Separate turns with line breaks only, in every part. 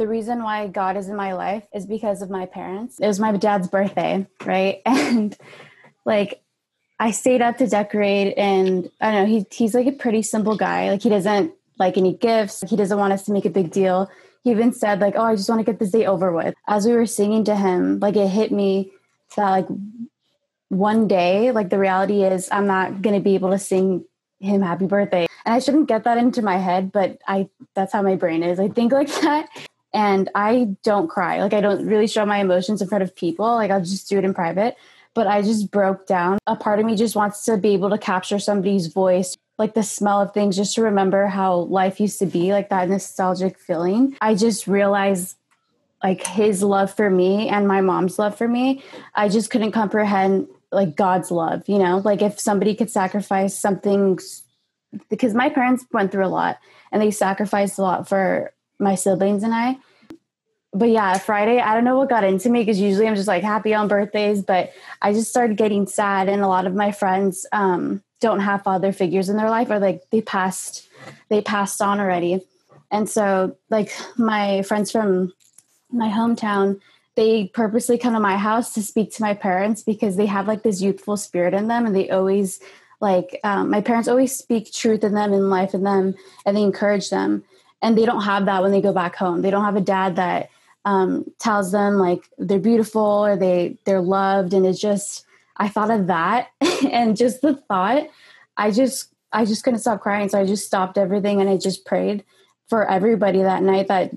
the reason why God is in my life is because of my parents. It was my dad's birthday, right? And like I stayed up to decorate and I don't know, he he's like a pretty simple guy. Like he doesn't like any gifts. He doesn't want us to make a big deal. He even said like, "Oh, I just want to get this day over with." As we were singing to him, like it hit me that like one day, like the reality is I'm not going to be able to sing him happy birthday. And I shouldn't get that into my head, but I that's how my brain is. I think like that. And I don't cry. Like I don't really show my emotions in front of people. Like I'll just do it in private. But I just broke down. A part of me just wants to be able to capture somebody's voice, like the smell of things, just to remember how life used to be, like that nostalgic feeling. I just realized like his love for me and my mom's love for me. I just couldn't comprehend like God's love, you know, like if somebody could sacrifice something because my parents went through a lot and they sacrificed a lot for my siblings and I. But yeah, Friday, I don't know what got into me because usually I'm just like happy on birthdays, but I just started getting sad. And a lot of my friends um, don't have father figures in their life or like they passed, they passed on already. And so, like, my friends from my hometown, they purposely come to my house to speak to my parents because they have like this youthful spirit in them and they always like um, my parents always speak truth in them and life in them and they encourage them and they don't have that when they go back home they don't have a dad that um, tells them like they're beautiful or they they're loved and it's just i thought of that and just the thought i just i just couldn't stop crying so i just stopped everything and i just prayed for everybody that night that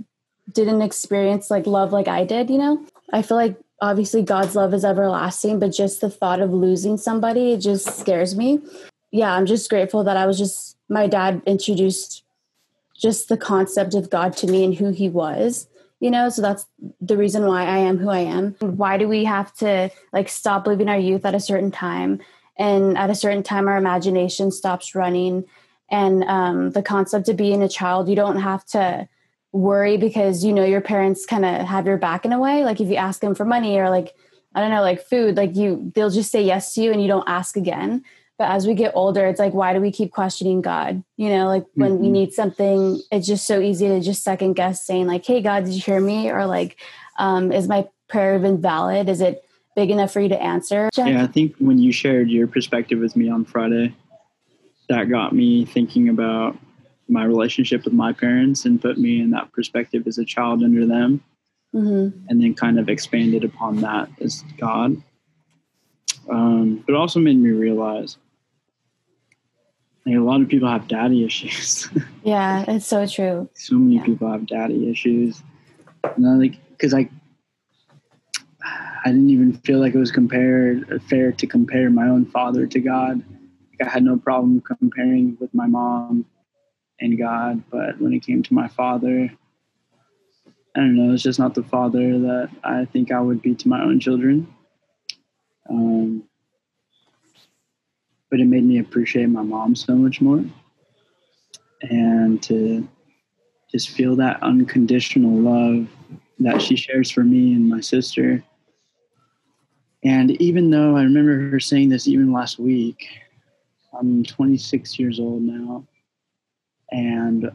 didn't experience like love like I did, you know? I feel like obviously God's love is everlasting, but just the thought of losing somebody, it just scares me. Yeah, I'm just grateful that I was just, my dad introduced just the concept of God to me and who he was, you know? So that's the reason why I am who I am. Why do we have to like stop living our youth at a certain time? And at a certain time, our imagination stops running. And um, the concept of being a child, you don't have to worry because you know your parents kind of have your back in a way like if you ask them for money or like i don't know like food like you they'll just say yes to you and you don't ask again but as we get older it's like why do we keep questioning god? You know like when mm-hmm. we need something it's just so easy to just second guess saying like hey god did you hear me? Or like um, is my prayer even valid? Is it big enough for you to answer?
Yeah i think when you shared your perspective with me on friday that got me thinking about my relationship with my parents and put me in that perspective as a child under them. Mm-hmm. and then kind of expanded upon that as god um, but also made me realize like, a lot of people have daddy issues
yeah it's so true
so many yeah. people have daddy issues and I like because I I didn't even feel like it was compared fair to compare my own father to God. Like I had no problem comparing with my mom and God. But when it came to my father, I don't know, it's just not the father that I think I would be to my own children. Um, but it made me appreciate my mom so much more. And to just feel that unconditional love that she shares for me and my sister. And even though I remember her saying this even last week, I'm 26 years old now and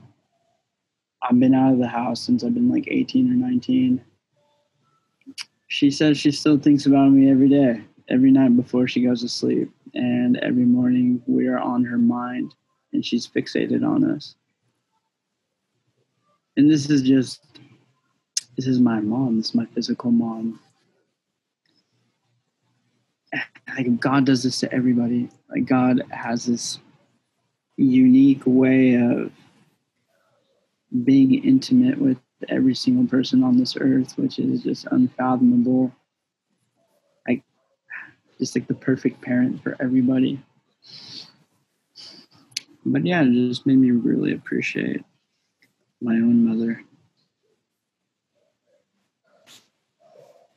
I've been out of the house since I've been like 18 or 19. She says she still thinks about me every day, every night before she goes to sleep. And every morning we are on her mind and she's fixated on us. And this is just, this is my mom, this is my physical mom. Like God does this to everybody. Like God has this unique way of being intimate with every single person on this earth, which is just unfathomable. Just like the perfect parent for everybody. But yeah, it just made me really appreciate my own mother.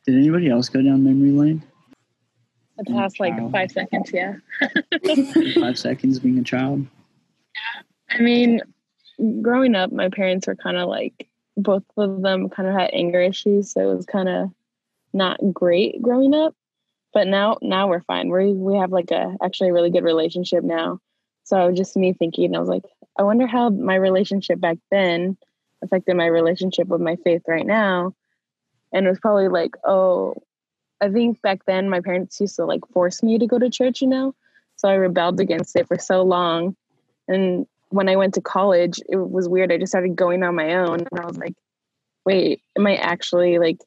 Did anybody else go down memory lane?
The past like five seconds, yeah.
five seconds being a child.
I mean, growing up, my parents were kind of like both of them kind of had anger issues, so it was kind of not great growing up. But now, now we're fine. We we have like a actually a really good relationship now. So just me thinking, I was like, I wonder how my relationship back then affected my relationship with my faith right now. And it was probably like, oh, I think back then my parents used to like force me to go to church, you know? So I rebelled against it for so long. And when I went to college, it was weird. I just started going on my own and I was like, wait, am I actually like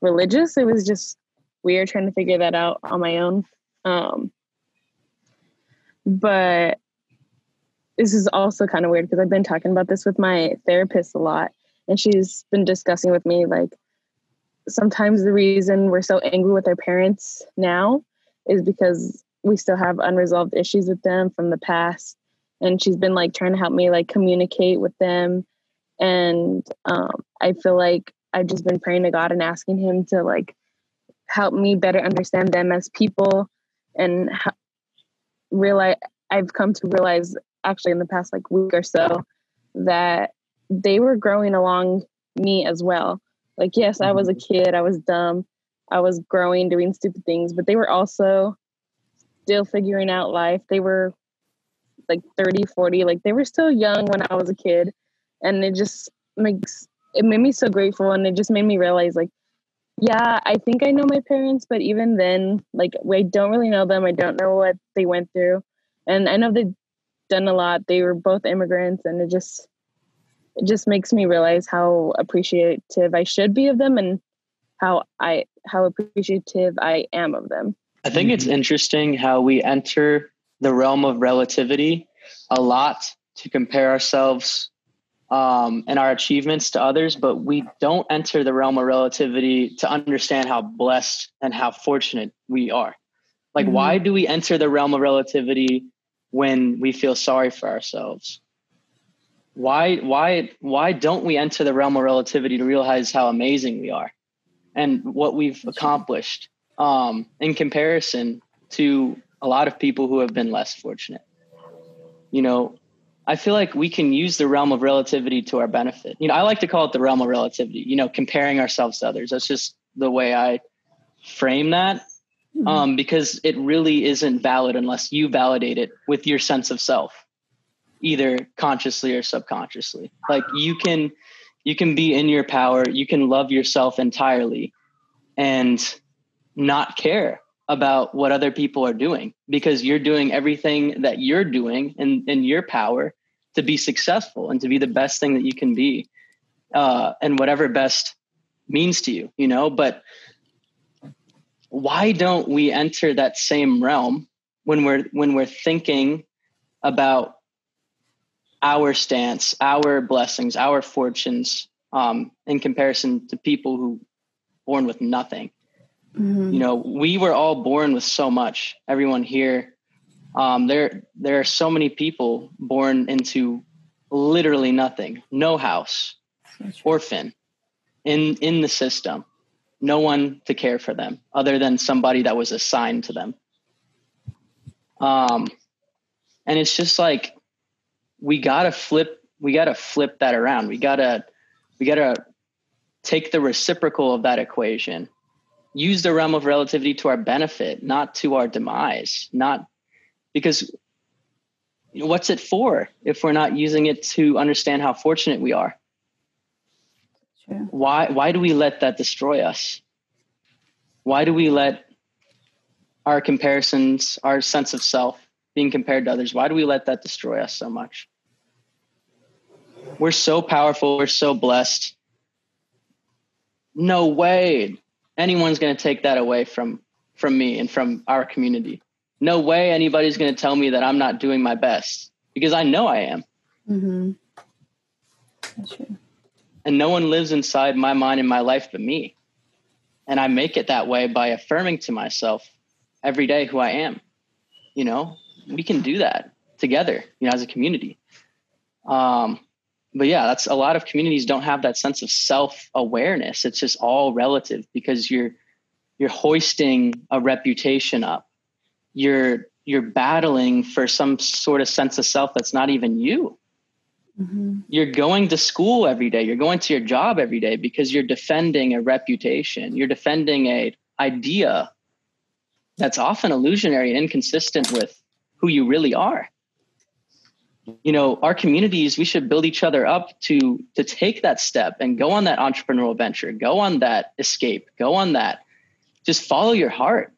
religious? It was just weird trying to figure that out on my own. Um, but this is also kind of weird because I've been talking about this with my therapist a lot, and she's been discussing with me like sometimes the reason we're so angry with our parents now is because we still have unresolved issues with them from the past and she's been like trying to help me like communicate with them and um, i feel like i've just been praying to god and asking him to like help me better understand them as people and realize i've come to realize actually in the past like week or so that they were growing along me as well like, yes, I was a mm-hmm. kid, I was dumb, I was growing, doing stupid things, but they were also still figuring out life. They were like 30, 40, like they were still young when I was a kid. And it just makes it made me so grateful and it just made me realize like yeah, I think I know my parents, but even then, like I don't really know them. I don't know what they went through. And I know they've done a lot. They were both immigrants and it just it just makes me realize how appreciative I should be of them and how I how appreciative I am of them.
I think it's mm-hmm. interesting how we enter the realm of relativity a lot to compare ourselves um, and our achievements to others, but we don't enter the realm of relativity to understand how blessed and how fortunate we are. Like, mm-hmm. why do we enter the realm of relativity when we feel sorry for ourselves? why why why don't we enter the realm of relativity to realize how amazing we are and what we've accomplished um, in comparison to a lot of people who have been less fortunate you know i feel like we can use the realm of relativity to our benefit. You know i like to call it the realm of relativity you know comparing ourselves to others. That's just the way i frame that mm-hmm. um, because it really isn't valid unless you validate it with your sense of self either consciously or subconsciously. Like you can you can be in your power you can love yourself entirely and not care about what other people are doing because you're doing everything that you're doing in, in your power to be successful and to be the best thing that you can be uh, and whatever best means to you you know but why don't we enter that same realm when we're when we're thinking about our stance, our blessings, our fortunes um, in comparison to people who born with nothing. Mm-hmm. You know, we were all born with so much. Everyone here, um, there there are so many people born into literally nothing, no house, orphan, in in the system, no one to care for them other than somebody that was assigned to them. Um, and it's just like we gotta flip we gotta flip that around. We gotta we gotta take the reciprocal of that equation. Use the realm of relativity to our benefit, not to our demise. Not because what's it for if we're not using it to understand how fortunate we are? Why why do we let that destroy us? Why do we let our comparisons, our sense of self, being compared to others. Why do we let that destroy us so much? We're so powerful. We're so blessed. No way anyone's going to take that away from from me and from our community. No way anybody's going to tell me that I'm not doing my best because I know I am. Mm-hmm. That's true. And no one lives inside my mind and my life but me. And I make it that way by affirming to myself every day who I am. You know, we can do that together, you know, as a community. Um, but yeah, that's a lot of communities don't have that sense of self awareness. It's just all relative because you're you're hoisting a reputation up. You're you're battling for some sort of sense of self that's not even you. Mm-hmm. You're going to school every day. You're going to your job every day because you're defending a reputation. You're defending a idea that's often illusionary and inconsistent with who you really are. you know our communities we should build each other up to to take that step and go on that entrepreneurial venture go on that escape go on that just follow your heart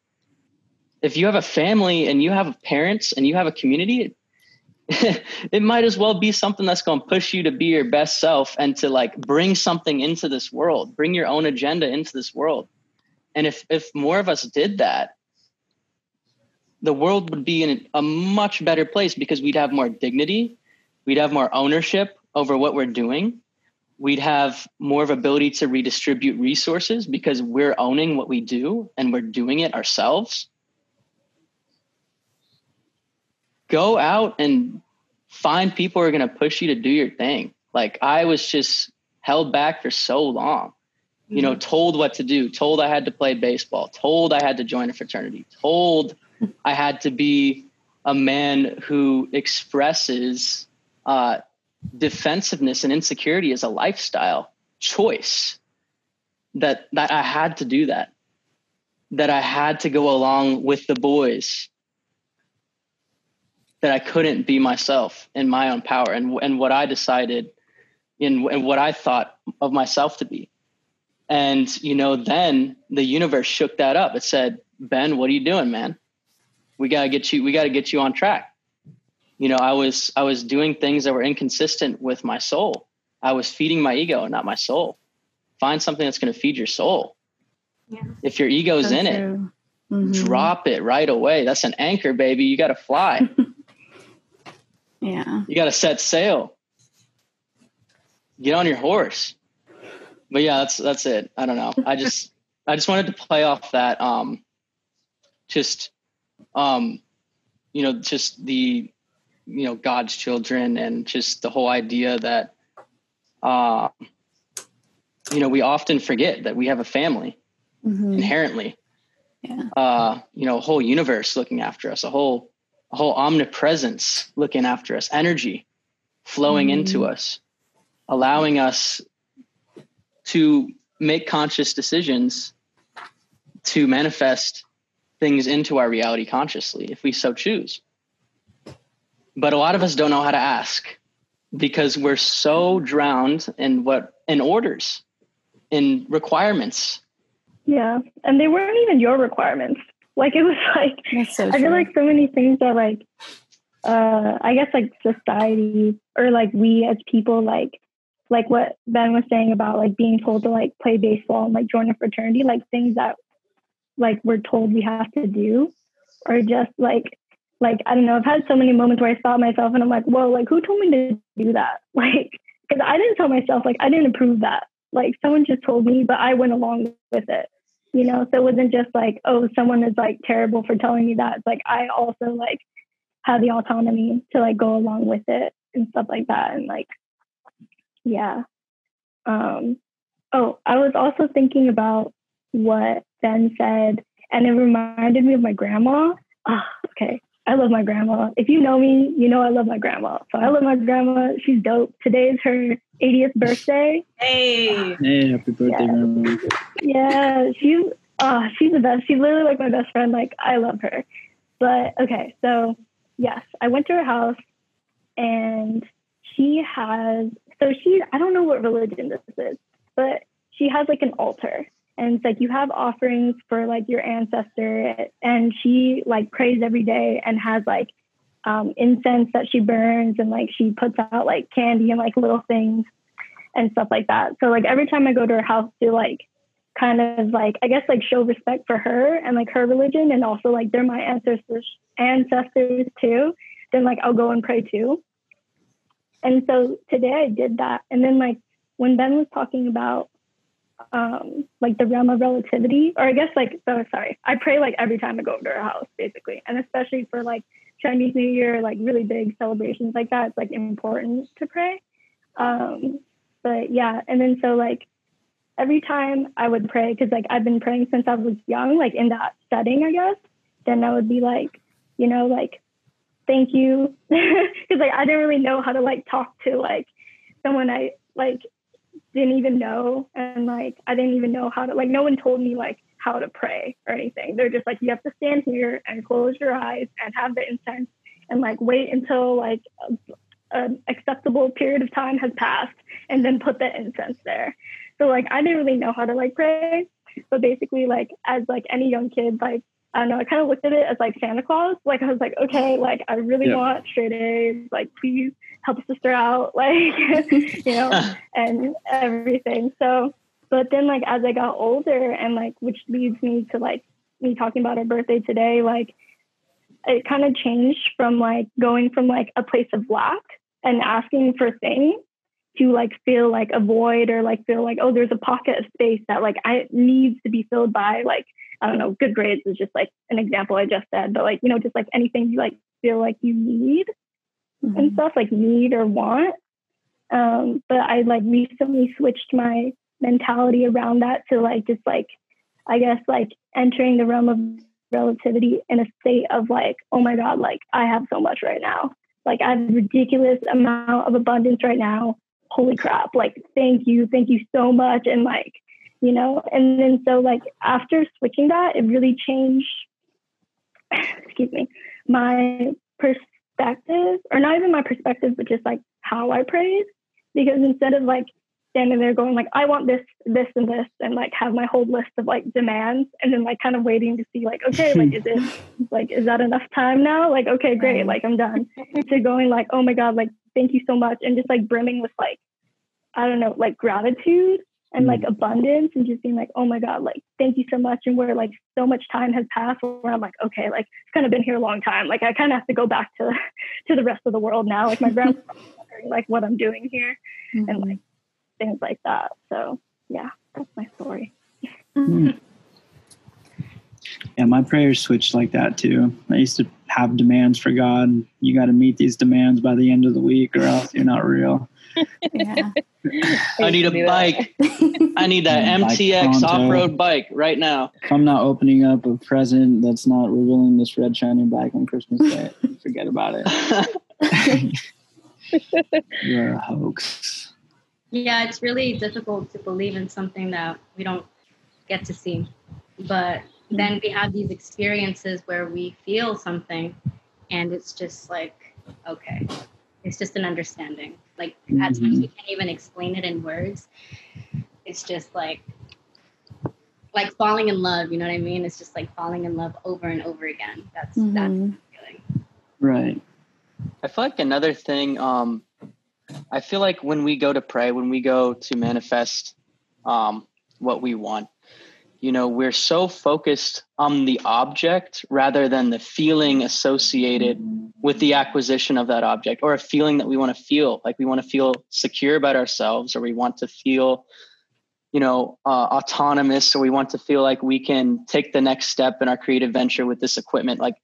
if you have a family and you have parents and you have a community it, it might as well be something that's going to push you to be your best self and to like bring something into this world bring your own agenda into this world and if if more of us did that the world would be in a much better place because we'd have more dignity, we'd have more ownership over what we're doing. We'd have more of ability to redistribute resources because we're owning what we do and we're doing it ourselves. Go out and find people who are going to push you to do your thing. Like I was just held back for so long you know, mm-hmm. told what to do, told I had to play baseball, told I had to join a fraternity, told I had to be a man who expresses uh, defensiveness and insecurity as a lifestyle choice. That that I had to do that. That I had to go along with the boys. That I couldn't be myself in my own power and and what I decided in and what I thought of myself to be. And you know, then the universe shook that up. It said, "Ben, what are you doing, man? we got to get you we got to get you on track you know i was i was doing things that were inconsistent with my soul i was feeding my ego not my soul find something that's going to feed your soul yeah. if your ego's in true. it mm-hmm. drop it right away that's an anchor baby you got to fly
yeah
you got to set sail get on your horse but yeah that's that's it i don't know i just i just wanted to play off that um just um, you know, just the, you know, God's children and just the whole idea that, uh, you know, we often forget that we have a family mm-hmm. inherently. Yeah. Uh, you know, a whole universe looking after us, a whole, whole omnipresence looking after us, energy flowing mm-hmm. into us, allowing us to make conscious decisions to manifest things into our reality consciously if we so choose. But a lot of us don't know how to ask because we're so drowned in what in orders, in requirements.
Yeah. And they weren't even your requirements. Like it was like so I feel like so many things are like uh I guess like society or like we as people like like what Ben was saying about like being told to like play baseball and like join a fraternity, like things that like we're told we have to do or just like like I don't know, I've had so many moments where I stop myself and I'm like, whoa, like who told me to do that? Like, because I didn't tell myself, like I didn't approve that. Like someone just told me, but I went along with it. You know, so it wasn't just like, oh, someone is like terrible for telling me that. It's like I also like have the autonomy to like go along with it and stuff like that. And like, yeah. Um, oh, I was also thinking about what Ben said, and it reminded me of my grandma. Oh, okay. I love my grandma. If you know me, you know I love my grandma. So I love my grandma. She's dope. Today is her 80th birthday.
Hey.
Hey, happy birthday, yeah. grandma.
Yeah, she's uh she's the best. She's literally like my best friend. Like I love her. But okay, so yes, I went to her house and she has so she I don't know what religion this is, but she has like an altar and it's like you have offerings for like your ancestor and she like prays every day and has like um, incense that she burns and like she puts out like candy and like little things and stuff like that. So like every time i go to her house to like kind of like i guess like show respect for her and like her religion and also like they're my ancestors ancestors too then like i'll go and pray too. And so today i did that. And then like when ben was talking about um, like the realm of relativity, or I guess like so sorry, I pray like every time I go over to our house, basically, and especially for like Chinese New Year, like really big celebrations like that, it's like important to pray. Um, but yeah, and then so like every time I would pray, because like I've been praying since I was young, like in that setting, I guess, then I would be like, you know, like thank you, because like I didn't really know how to like talk to like someone I like didn't even know and like I didn't even know how to like no one told me like how to pray or anything. They're just like you have to stand here and close your eyes and have the incense and like wait until like an acceptable period of time has passed and then put the incense there. So like I didn't really know how to like pray, but basically like as like any young kid, like I don't know, I kind of looked at it as like Santa Claus. Like I was like, okay, like I really yeah. want straight A's. Like please help a sister out, like you know, and everything. So, but then like as I got older, and like which leads me to like me talking about our birthday today, like it kind of changed from like going from like a place of lack and asking for things to like feel like a void or like feel like oh there's a pocket of space that like I needs to be filled by like I don't know good grades is just like an example I just said but like you know just like anything you like feel like you need mm-hmm. and stuff like need or want um but I like recently switched my mentality around that to like just like I guess like entering the realm of relativity in a state of like, oh my God, like I have so much right now. Like I have a ridiculous amount of abundance right now. Holy crap. Like, thank you. Thank you so much. And like, you know, and then so like after switching that, it really changed, excuse me, my perspective, or not even my perspective, but just like how I praise. Because instead of like standing there going like i want this this and this and like have my whole list of like demands and then like kind of waiting to see like okay like is it like is that enough time now? Like okay great like i'm done. To going like oh my god like thank you so much and just like brimming with like i don't know like gratitude and like mm. abundance and just being like oh my god like thank you so much and where like so much time has passed where i'm like okay like it's kind of been here a long time like i kind of have to go back to to the rest of the world now like my grandma's wondering like what i'm doing here mm-hmm. and like things like that. So yeah, that's my story. Mm.
Yeah, my prayers switched like that too. I used to have demands for God. You got to meet these demands by the end of the week, or else you're not real.
yeah. I need a bike. I need that MTX off road bike right now.
If I'm not opening up a present that's not revealing this red shiny bike on Christmas Day, forget about it. You're a hoax.
Yeah, it's really difficult to believe in something that we don't get to see. But then we have these experiences where we feel something and it's just like, okay, it's just an understanding. Like mm-hmm. at times we can't even explain it in words. It's just like like falling in love, you know what I mean? It's just like falling in love over and over again. That's mm-hmm. that's feeling.
Right.
I feel like another thing um I feel like when we go to pray, when we go to manifest um, what we want, you know, we're so focused on the object rather than the feeling associated with the acquisition of that object or a feeling that we want to feel. Like we want to feel secure about ourselves or we want to feel, you know, uh, autonomous or we want to feel like we can take the next step in our creative venture with this equipment. Like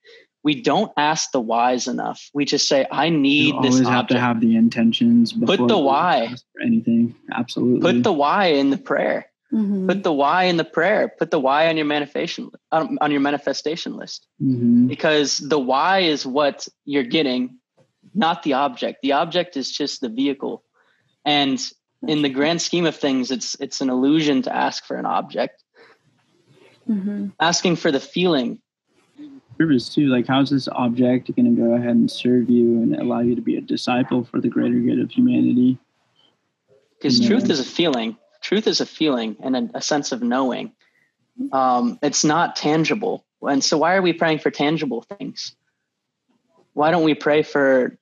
we don't ask the whys enough. We just say, "I need you
this." Always have to have the intentions.
Put the why.
anything, absolutely.
Put the why in the prayer. Mm-hmm. Put the why in the prayer. Put the why on your manifestation um, on your manifestation list. Mm-hmm. Because the why is what you're getting, not the object. The object is just the vehicle, and in the grand scheme of things, it's it's an illusion to ask for an object. Mm-hmm. Asking for the feeling
service too. Like, how's this object going to go ahead and serve you and allow you to be a disciple for the greater good of humanity?
Because truth is a feeling. Truth is a feeling and a, a sense of knowing. Um, it's not tangible. And so, why are we praying for tangible things? Why don't we pray for?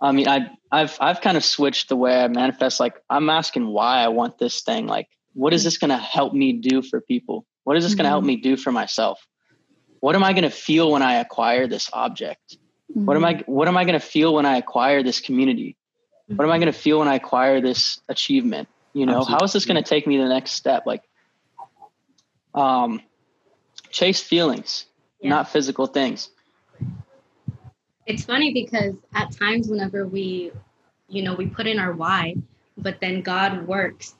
I mean, I, I've I've kind of switched the way I manifest. Like, I'm asking why I want this thing. Like, what is this going to help me do for people? What is this going to help mm-hmm. me do for myself? what am I going to feel when I acquire this object? What am I mm-hmm. what am I going to feel when I acquire this community? What am I going to feel when I acquire this achievement? You know, Absolutely. how is this going to take me to the next step? Like um chase feelings, yeah. not physical things.
It's funny because at times whenever we you know, we put in our why, but then God works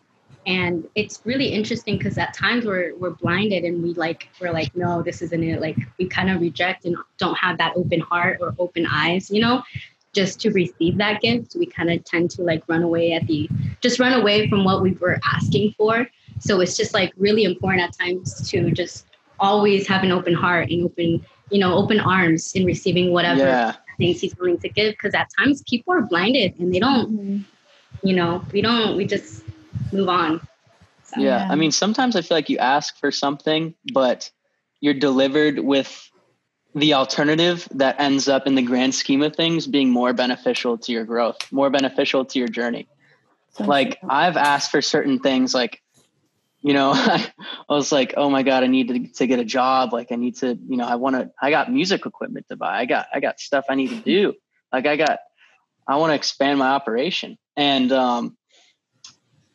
and it's really interesting because at times we're we're blinded and we like we're like no this isn't it like we kind of reject and don't have that open heart or open eyes you know just to receive that gift we kind of tend to like run away at the just run away from what we were asking for so it's just like really important at times to just always have an open heart and open you know open arms in receiving whatever
yeah.
things he's willing to give because at times people are blinded and they don't
Mhm.
you know we don't we just move on So,
yeah.
Yeah.
I mean, sometimes I feel like you ask for something, but you're delivered with the alternative that ends up in the grand scheme of things being more beneficial to your growth, more beneficial to your journey.
So
like. I've asked for certain things like you know I was like oh my god I need to, to get a job like I need to you know I want to I got music equipment to buy I got I got stuff I need to do like I got I want to expand my operation and um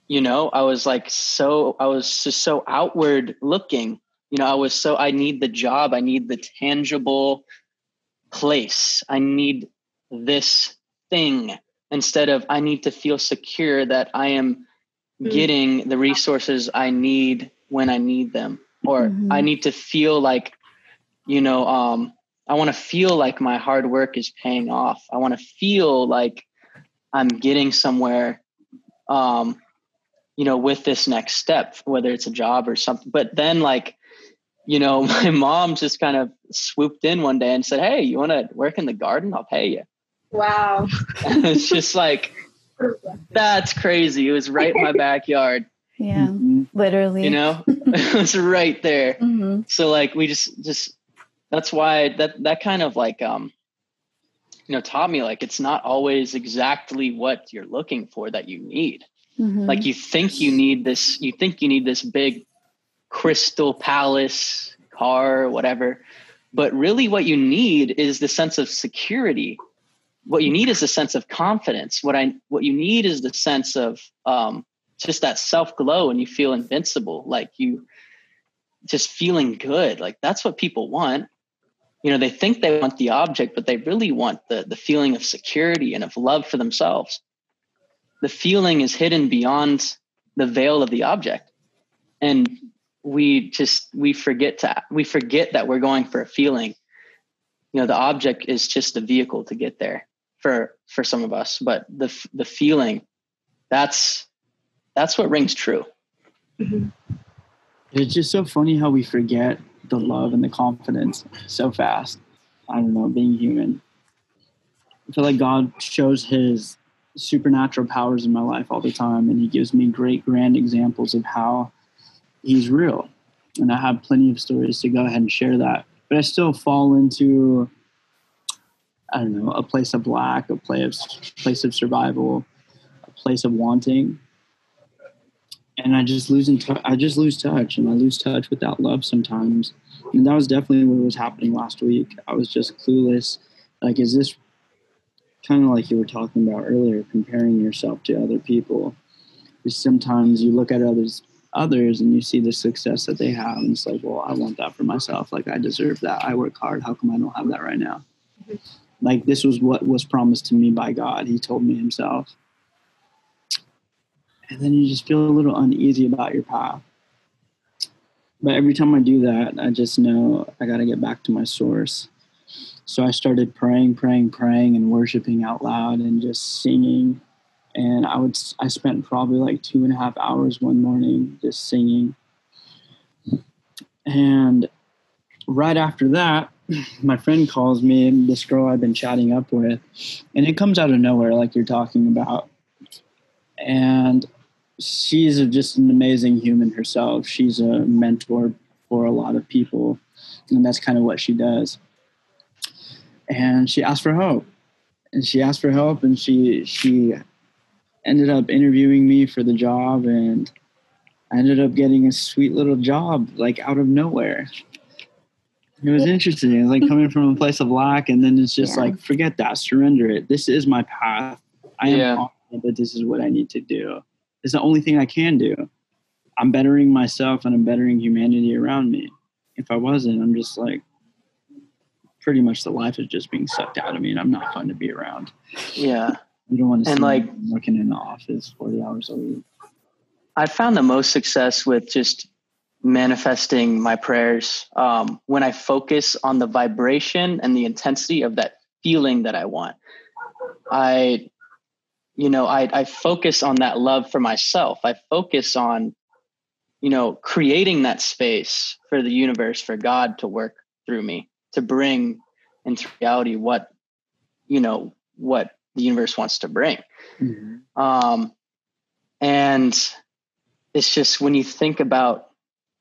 you know I was like so I was just so outward looking you know I was so I need the job I need the tangible place I need this thing instead of I need to feel secure that I am
Mm.
getting the resources I need when I need them, or
Mhm.
I need to feel like, you know, um, I want to feel like my hard work is paying off. I want to feel like I'm getting somewhere, um, you know, with this next step, whether it's a job or something. But then, like, you know, my mom just kind of swooped in one day and said, "Hey, you want to work in the garden? I'll pay you."
wow
it's just like that's crazy. It was right in my backyard,
yeah,
Mhm.
literally.
you know? it was right there.
hmm
So like we just just that's why that that kind of like um you know taught me like it's not always exactly what you're looking for that you need.
hmm
Like you think you need this you think you need this big crystal palace car whatever, but really what you need is the sense of security. What you need is a sense of confidence. What i what you need is the sense of um just that self glow and you feel invincible like you just feeling good. Like that's what people want. You know they think they want the object but they really want the the feeling of security and of love for themselves. The feeling is hidden beyond the veil of the object. And we just we forget to we forget that we're going for a feeling you know the object is just a vehicle to get there for for some of us but the the feeling that's that's what rings true mm-hmm.
It's just so funny how we forget the love and the confidence so fast. I don't know, being human. I feel like God shows his supernatural powers in my life all the time, and he gives me great, grand examples of how he's real. And I have plenty of stories to go ahead and share that. But I still fall into, I don't know, a place of lack, a place, place of survival, a place of wanting and I just lose in tou- I just lose touch, and I lose touch with that love sometimes. And that was definitely what was happening last week. I was just clueless. Like, is this kind of like you were talking about earlier, comparing yourself to other people? Because sometimes you look at others others and you see the success that they have, and it's like, well, I want that for myself. Like, I deserve that. I work hard. How come I don't have that right now? Mm-hmm. Like, this was what was promised to me by God. He told me Himself and then you just feel a little uneasy about your path. But every time I do that, I just know I got to get back to my source. So I started praying, praying, praying, and worshiping out loud and just singing. And I would I spent probably like two and a half hours one morning just singing. And right after that, my friend calls me, this girl I've been chatting up with, and it comes out of nowhere, like you're talking about. And she's just an amazing human herself. She's a mentor for a lot of people, and that's kind of what she does. And she asked for help, and she asked for help, and she she ended up interviewing me for the job, and I ended up getting a sweet little job like out of nowhere. It was interesting. It was like coming from a place of lack, and then it's just
Yeah.
like forget that, surrender it. This is my path. I am
Yeah.
confident that this is what I need to do. It's the only thing I can do. I'm bettering myself and I'm bettering humanity around me. If I wasn't, I'm just like pretty much the life is just being sucked out of me and I'm not fun to be around.
yeah
You don't want to
And,
see
like-
working in the office 40 hours a week.
I found the most success with just manifesting my prayers um, when I focus on the vibration and the intensity of that feeling that I want. I, you know, I, I focus on that love for myself. I focus on, you know, creating that space for the universe, for God to work through me, to bring into reality what you know what the universe wants to bring
Mm-hmm.
um, and it's just when you think about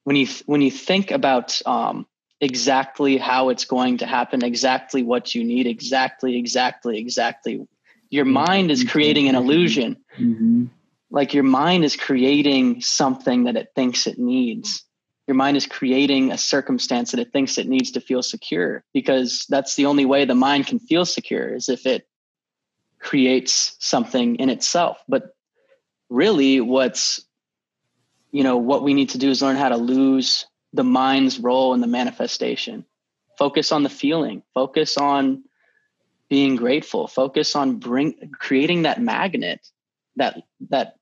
when you when you think about um, exactly how it's going to happen exactly what you need exactly exactly exactly your mind is creating an illusion
Mm-hmm.
like your mind is creating something that it thinks it needs your mind is creating a circumstance that it thinks it needs to feel secure because that's the only way the mind can feel secure is if it creates something in itself. But really what's you know what we need to do is learn how to lose the mind's role in the manifestation. Focus on the feeling. Focus on being grateful. Focus on bring creating that magnet that that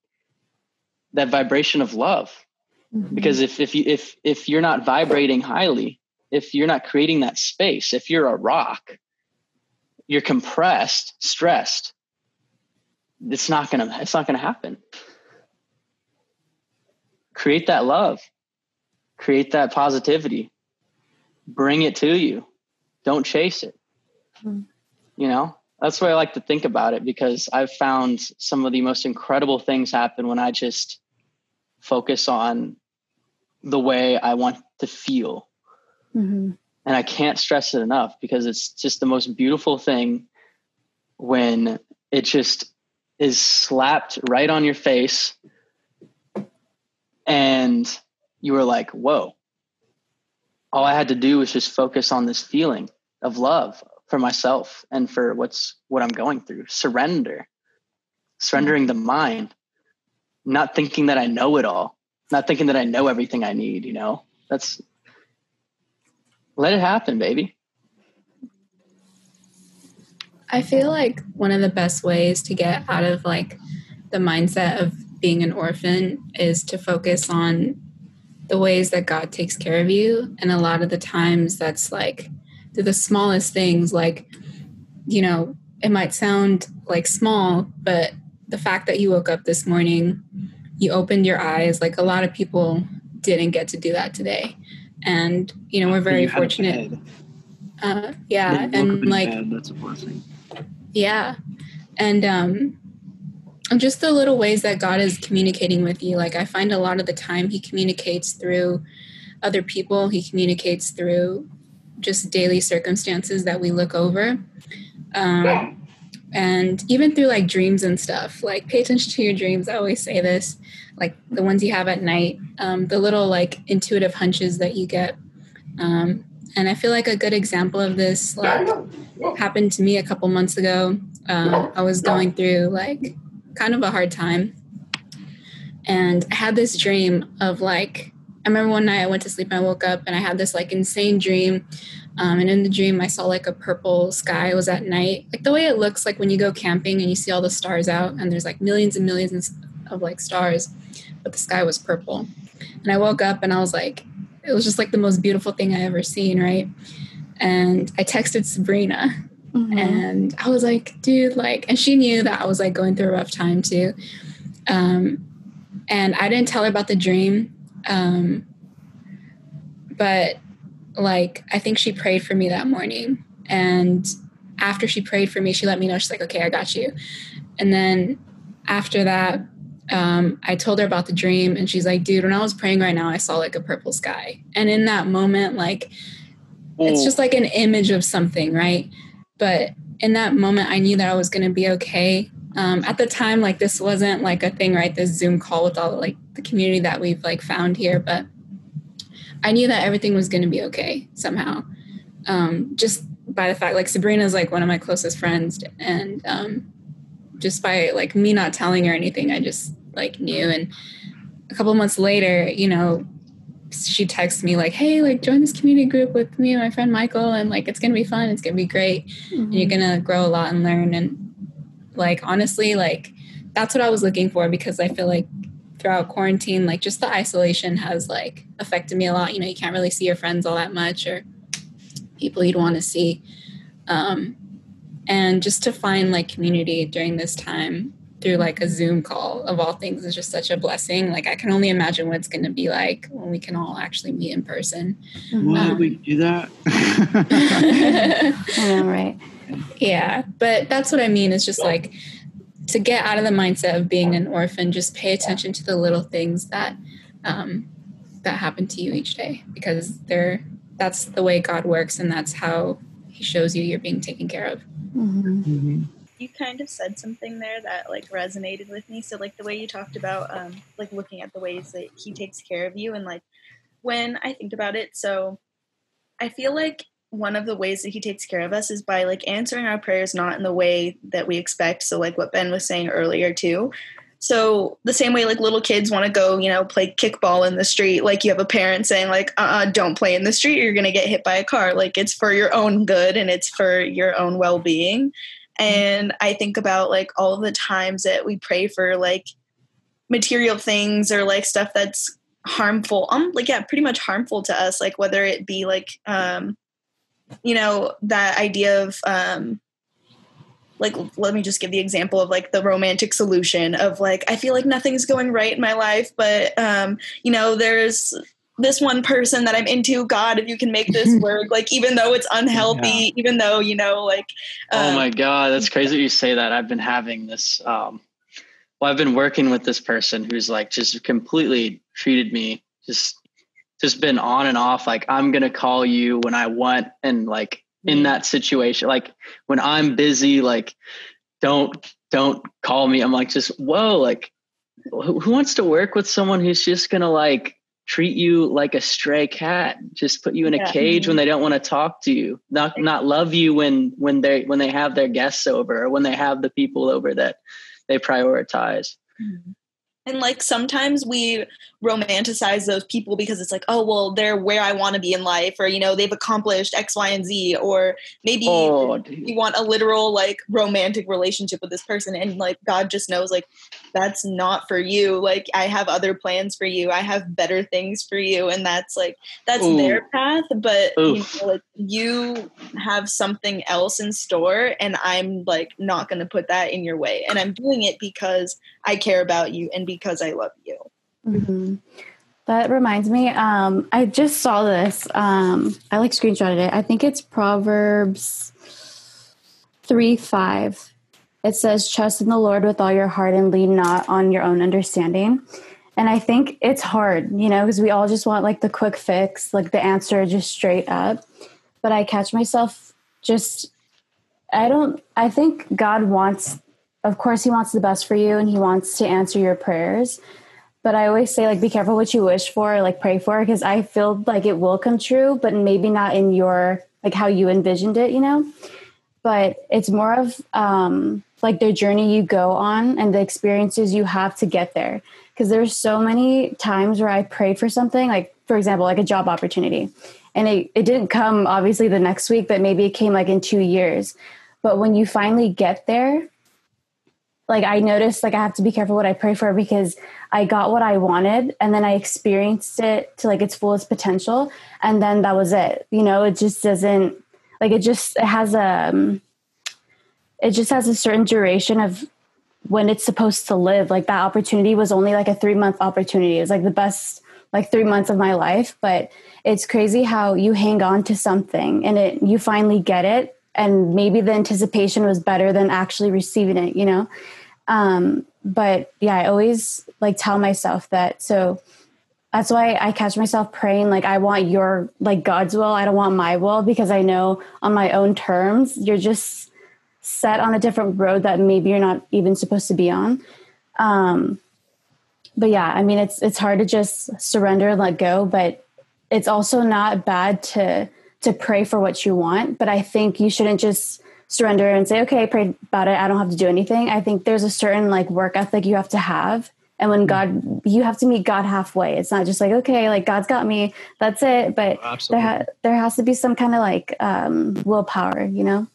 that vibration of love.
Mhm.
because if if you if if you're not vibrating highly if you're not creating that space if you're a rock you're compressed stressed it's not gonna it's not gonna happen. Create that love. Create that positivity. Bring it to you. Don't chase it.
Mhm.
you know? That's the way i like to think about it because i've found some of the most incredible things happen when i just focus on the way i want to feel.
Mhm.
And I can't stress it enough because it's just the most beautiful thing when it just is slapped right on your face and you were like, whoa. All I had to do was just focus on this feeling of love for myself and for what's what I'm going through. Surrender. Surrendering the mind. Not thinking that I know it all. Not thinking that I know everything I need, you know? That's let it happen, baby.
I feel like one of the best ways to get out of like the mindset of being an orphan is to focus on the ways that God takes care of you. And a lot of the times that's like through the smallest things, like, you know, it might sound like small, but the fact that you woke up this morning, you opened your eyes, like a lot of people didn't get to do that today. And, you know, we're very
You had a
fortunate. Uh, yeah.
You woke up
And like,
bed, that's a blessing.
yeah. And um and just the little ways that God is communicating with you. Like I find a lot of the time he communicates through other people. He communicates through just daily circumstances that we look over. Um and even through like dreams and stuff. Like pay attention to your dreams. I always say this. Like the ones you have at night. Um, the little like intuitive hunches that you get. Um and I feel like a good example of this, like happened to me a couple months ago. Um, I was going through like kind of a hard time. And I had this dream of like, I remember one night I went to sleep and I woke up and I had this like insane dream. Um, and in the dream, I saw like a purple sky. It was at night, like the way it looks like when you go camping and you see all the stars out and there's like millions and millions of like stars, but the sky was purple. And I woke up and I was like, it was just like the most beautiful thing I ever seen, right? And I texted Sabrina
Mhm.
and I was like, dude, like, and she knew that I was like going through a rough time too. Um, and I didn't tell her about the dream. Um, but like, I think she prayed for me that morning. And after she prayed for me, she let me know, she's like, okay, I got you. And then after that, um, I told her about the dream, and she's like, dude, when I was praying right now, I saw like a purple sky. And in that moment, like, it's just like an image of something, right? But in that moment, I knew that I was going to be okay. Um, at the time, like this wasn't like a thing, right? This Zoom call with all like the community that we've like found here, but I knew that everything was going to be okay somehow. Um, just by the fact, like Sabrina's like one of my closest friends, and um, just by like me not telling her anything, I just like knew. And a couple months later, you know, she texts me like, "Hey, like join this community group with me and my friend Michael, and like it's gonna be fun. It's gonna be great. And you're gonna grow a lot and learn." And like honestly, like that's what I was looking for because I feel like throughout quarantine, like just the isolation has like affected me a lot. You know, you can't really see your friends all that much or people you'd want to see. Um, and just to find like community during this time through like a Zoom call of all things is just such a blessing. Like I can only imagine what it's going to be like when we can all actually meet in person.
Why
Um,
did we do that?
I know, right?
Yeah, but that's what I mean. Is just like to get out of the mindset of being an orphan. Just pay attention to the little things that um, that happen to you each day, because they're that's the way God works, and that's how He shows you you're being taken care of.
Mhm.
You kind of said something there that like resonated with me. So like the way you talked about um like looking at the ways that he takes care of you and like when i think about it so i feel like one of the ways that he takes care of us is by like answering our prayers not in the way that we expect. So like what ben was saying earlier too. So the same way like little kids want to go you know play kickball in the street like you have a parent saying like uh-uh don't play in the street you're going to get hit by a car. Like it's for your own good and it's for your own well-being and i think about like all the times that we pray for like material things or like stuff that's harmful um like yeah pretty much harmful to us like whether it be like um you know that idea of um like let me just give the example of like the romantic solution of like i feel like nothing's going right in my life but um you know there's this one person that i'm into god if you can make this work like even though it's unhealthy
Yeah.
even though you know like
oh
um,
my god, that's crazy you say that. I've been having this um well, I've been working with this person who's like just completely treated me just just been on and off like I'm going to call you when I want and like in that situation like when I'm busy like don't don't call me. I'm like just whoa like who, who wants to work with someone who's just going to like treat you like a stray cat just put you in a
Yeah.
cage when mm-hmm. they don't want to talk to you not not love you when when they when they have their guests over or when they have the people over that they prioritize mm-hmm.
And like sometimes we romanticize those people because it's like, oh, well, they're where I want to be in life, or, you know, they've accomplished X, Y, and Z, or maybe
oh
you want a literal, like, romantic relationship with this person. And like, God just knows, like, that's not for you. Like, I have other plans for you, I have better things for you. And that's like, that's
Ooh.
their path. But, you know, like, you have something else in store, and I'm like, not going to put that in your way. And I'm doing it because I care about you and because I love you.
Mhm. That reminds me, um, I just saw this. Um, I like screenshotted it. I think it's Proverbs 3 5. It says, Trust in the Lord with all your heart and lean not on your own understanding. And I think it's hard, you know, because we all just want like the quick fix, like the answer just straight up. But I catch myself just, I don't, I think God wants, of course, He wants the best for you and He wants to answer your prayers but I always say like be careful what you wish for, like pray for, because I feel like it will come true, but maybe not in your like how you envisioned it, you know. But it's more of um, like the journey you go on and the experiences you have to get there. Because there's so many times where I prayed for something, like for example, like a job opportunity, and it, it didn't come obviously the next week, but maybe it came like in two years. But when you finally get there, like I noticed like I have to be careful what I pray for because I got what I wanted and then I experienced it to like its fullest potential and then that was it. You know, it just doesn't like it just it has a um, it just has a certain duration of when it's supposed to live. Like that opportunity was only like a 3 month opportunity. It was like the best like 3 months of my life, but it's crazy how you hang on to something and it you finally get it and maybe the anticipation was better than actually receiving it, you know? Um, but yeah, I always like tell myself that. So that's why I catch myself praying like I want your like God's will. I don't want my will because I know on my own terms you're just set on a different road that maybe you're not even supposed to be on. Um, but yeah, I mean it's it's hard to just surrender and let go, but it's also not bad to to pray for what you want. But I think you shouldn't just surrender and say, okay, I prayed about it. I don't have to do anything. I think there's a certain like work ethic you have to have. And when God, you have to meet God halfway. It's not just like, okay, like God's got me, that's it. But there, ha- there has to be some kind of like um, willpower, you know?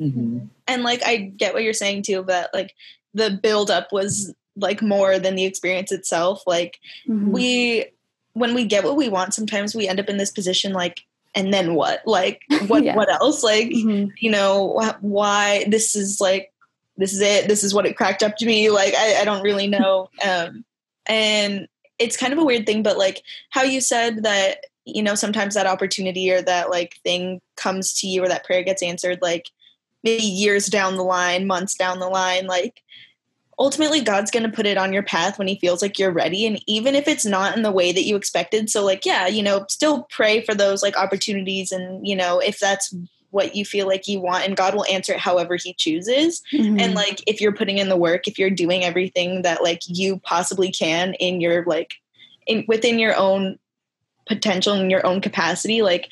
Mhm.
and like i get what you're saying too but like the build up was like more than the experience itself like
Mhm.
we when we get what we want sometimes we end up in this position like and then what like what
Yeah.
what else like
Mhm.
you know wh- why this is like this is it this is what it cracked up to be like i, I don't really know um and it's kind of a weird thing but like how you said that you know sometimes that opportunity or that like thing comes to you or that prayer gets answered like maybe years down the line, months down the line, like ultimately God's going to put it on your path when he feels like you're ready and even if it's not in the way that you expected. So like yeah, you know, still pray for those like opportunities and you know, if that's what you feel like you want and God will answer it however he chooses.
Mhm.
And like if you're putting in the work, if you're doing everything that like you possibly can in your like in within your own potential and your own capacity, like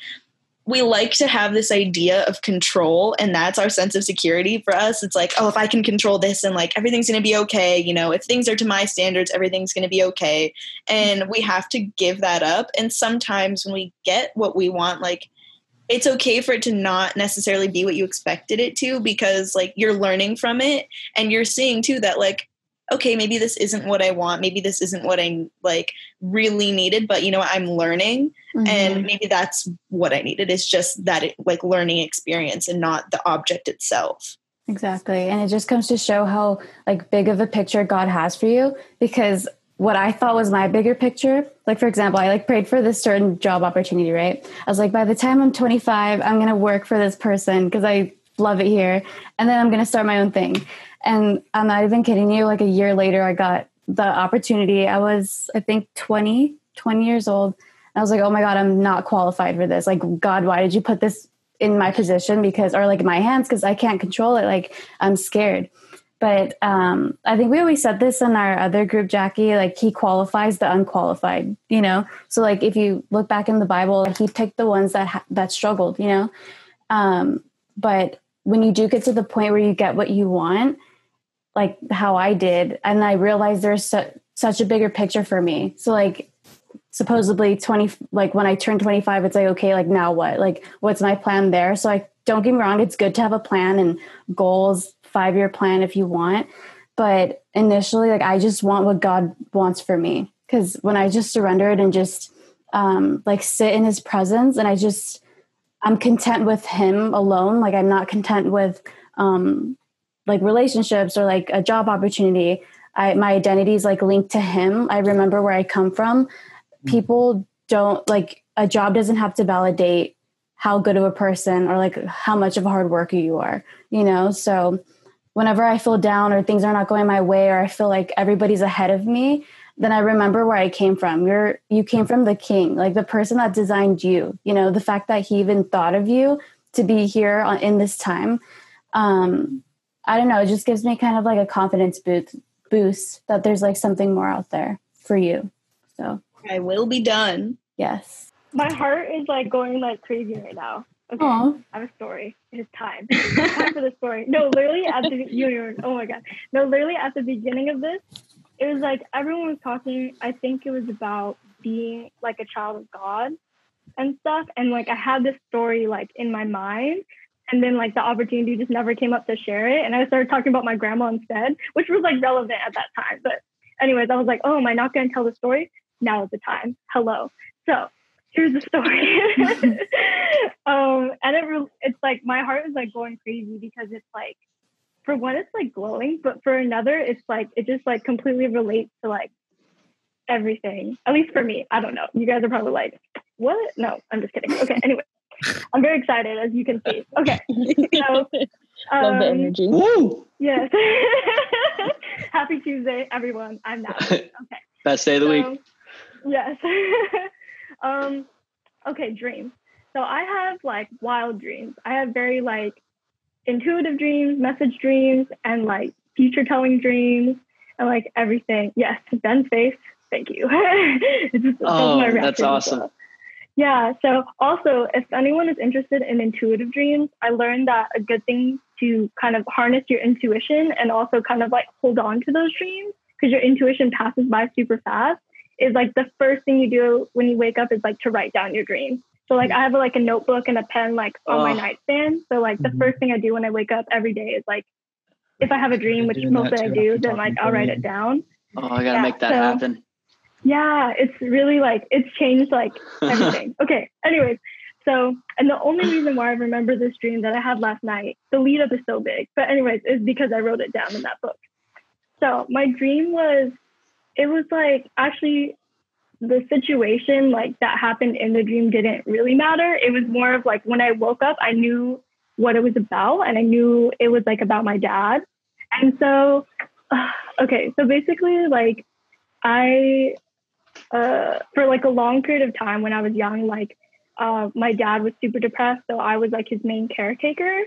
we like to have this idea of control and that's our sense of security for us. It's like oh if i can control this and like everything's going to be okay. You know if things are to my standards everything's going to be okay. And we have to give that up. And sometimes when we get what we want like it's okay for it to not necessarily be what you expected it to because like you're learning from it. And you're seeing too that like okay maybe this isn't what i want maybe this isn't what i like really needed but you know what i'm learning
Mhm.
and maybe that's what i needed is just that it, like learning experience and not the object itself
Exactly. And it just comes to show how like big of a picture God has for you because what I thought was my bigger picture, like for example, I like prayed for this certain job opportunity, right? I was like by the time I'm 25, I'm going to work for this person because I love it here and then I'm going to start my own thing. And I'm not even kidding you, like a year later I got the opportunity. I was I think 20, 20 years old. I was like, "Oh my god, I'm not qualified for this. Like God, why did you put this in my position because or like my hands because I can't control it. Like I'm scared. But um, I think we always said this in our other group, Jackie. Like he qualifies the unqualified, you know. So like if you look back in the Bible, he picked the ones that ha- that struggled, you know. Um, but when you do get to the point where you get what you want, like how I did, and I realized there's su- such a bigger picture for me. So like supposedly 20 like when i turn 25 it's like okay like now what? Like what's my plan there? So i don't get me wrong it's good to have a plan and goals five year plan if you want but initially like i just want what god wants for me. Because when i just surrendered and just um like sit in his presence and i just i'm content with him alone. Like i'm not content with um like relationships or like a job opportunity I, my identity is like linked to him. I remember where i come from. People don't like a job doesn't have to validate how good of a person or like how much of a hard worker you are you know? So whenever i feel down or things are not going my way or i feel like everybody's ahead of me then i remember where i came from. You're you came from the king like the person that designed you you know? The fact that he even thought of you to be here on, in this time um i don't know it just gives me kind of like a confidence boost boost that there's like something more out there for you so
i will be done
yes
My heart is like going like crazy right now. Okay.
Aw.
I have a story. It's time. It's time for the story. No, literally at the you, you oh my god. No, literally at the beginning of this, it was like everyone was talking. I think it was about being like a child of God and stuff. And like I had this story like in my mind. And then like the opportunity just never came up to share it. And I started talking about my grandma instead, which was like relevant at that time. But anyways, I was like, oh, am I not gonna tell the story? Now is the time. Hello. So here's the story. um, and it re- it's like my heart is like going crazy because it's like for one it's like glowing, but for another it's like it just like completely relates to like everything. At least for me. I don't know. You guys are probably like, what? No, I'm just kidding. Okay, anyway. I'm very excited as you can see. Okay. So
Love the
um,
energy.
Woo!
Yes. Happy Tuesday, everyone. I'm now. Okay.
Best day of the week.
Yes. um, okay, dreams. So I have like wild dreams. I have very like intuitive dreams, message dreams, and like future telling dreams, and like everything. Yes, Ben's face. Thank you. It's just- that
Oh,
my
that's awesome.
well. Yeah. So also, if anyone is interested in intuitive dreams, I learned that a good thing to kind of harness your intuition and also kind of like hold on to those dreams because your intuition passes by super fast is like the first thing you do when you wake up is like to write down your dreams. So like I have like a notebook and a pen like on my
Oh.
nightstand. So like the
Mhm.
first thing I do when I wake up every day is like if I have a dream, which mostly I do, then like I'll write it down.
Oh, I gotta
Yeah,
make that
so-
happen.
Yeah, it's really like it's changed like everything. okay. Anyways, so and the only reason why I remember this dream that I had last night, the lead up is so big, but anyways, is because I wrote it down in that book. So my dream was, it was like actually the situation like that happened in the dream didn't really matter. It was more of like when I woke up, I knew what it was about, and I knew it was like about my dad. And so, okay, so basically, like I, uh, for like a long period of time when I was young, like uh, my dad was super depressed, so I was like his main caretaker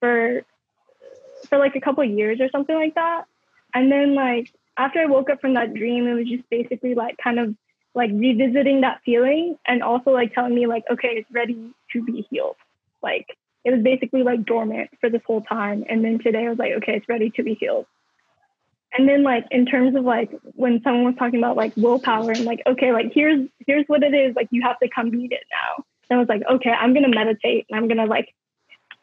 for for like a couple years or something like that. And then like after I woke up from that dream, it was just basically like kind of like revisiting that feeling and also like telling me like, okay, it's ready to be healed. Like it was basically like dormant for this whole time. And then today I was like, okay, it's ready to be healed. And then like in terms of like when someone was talking about like willpower and like, okay, like here's here's what it is, like you have to come beat it now. And I was like, okay, I'm gonna meditate and I'm gonna like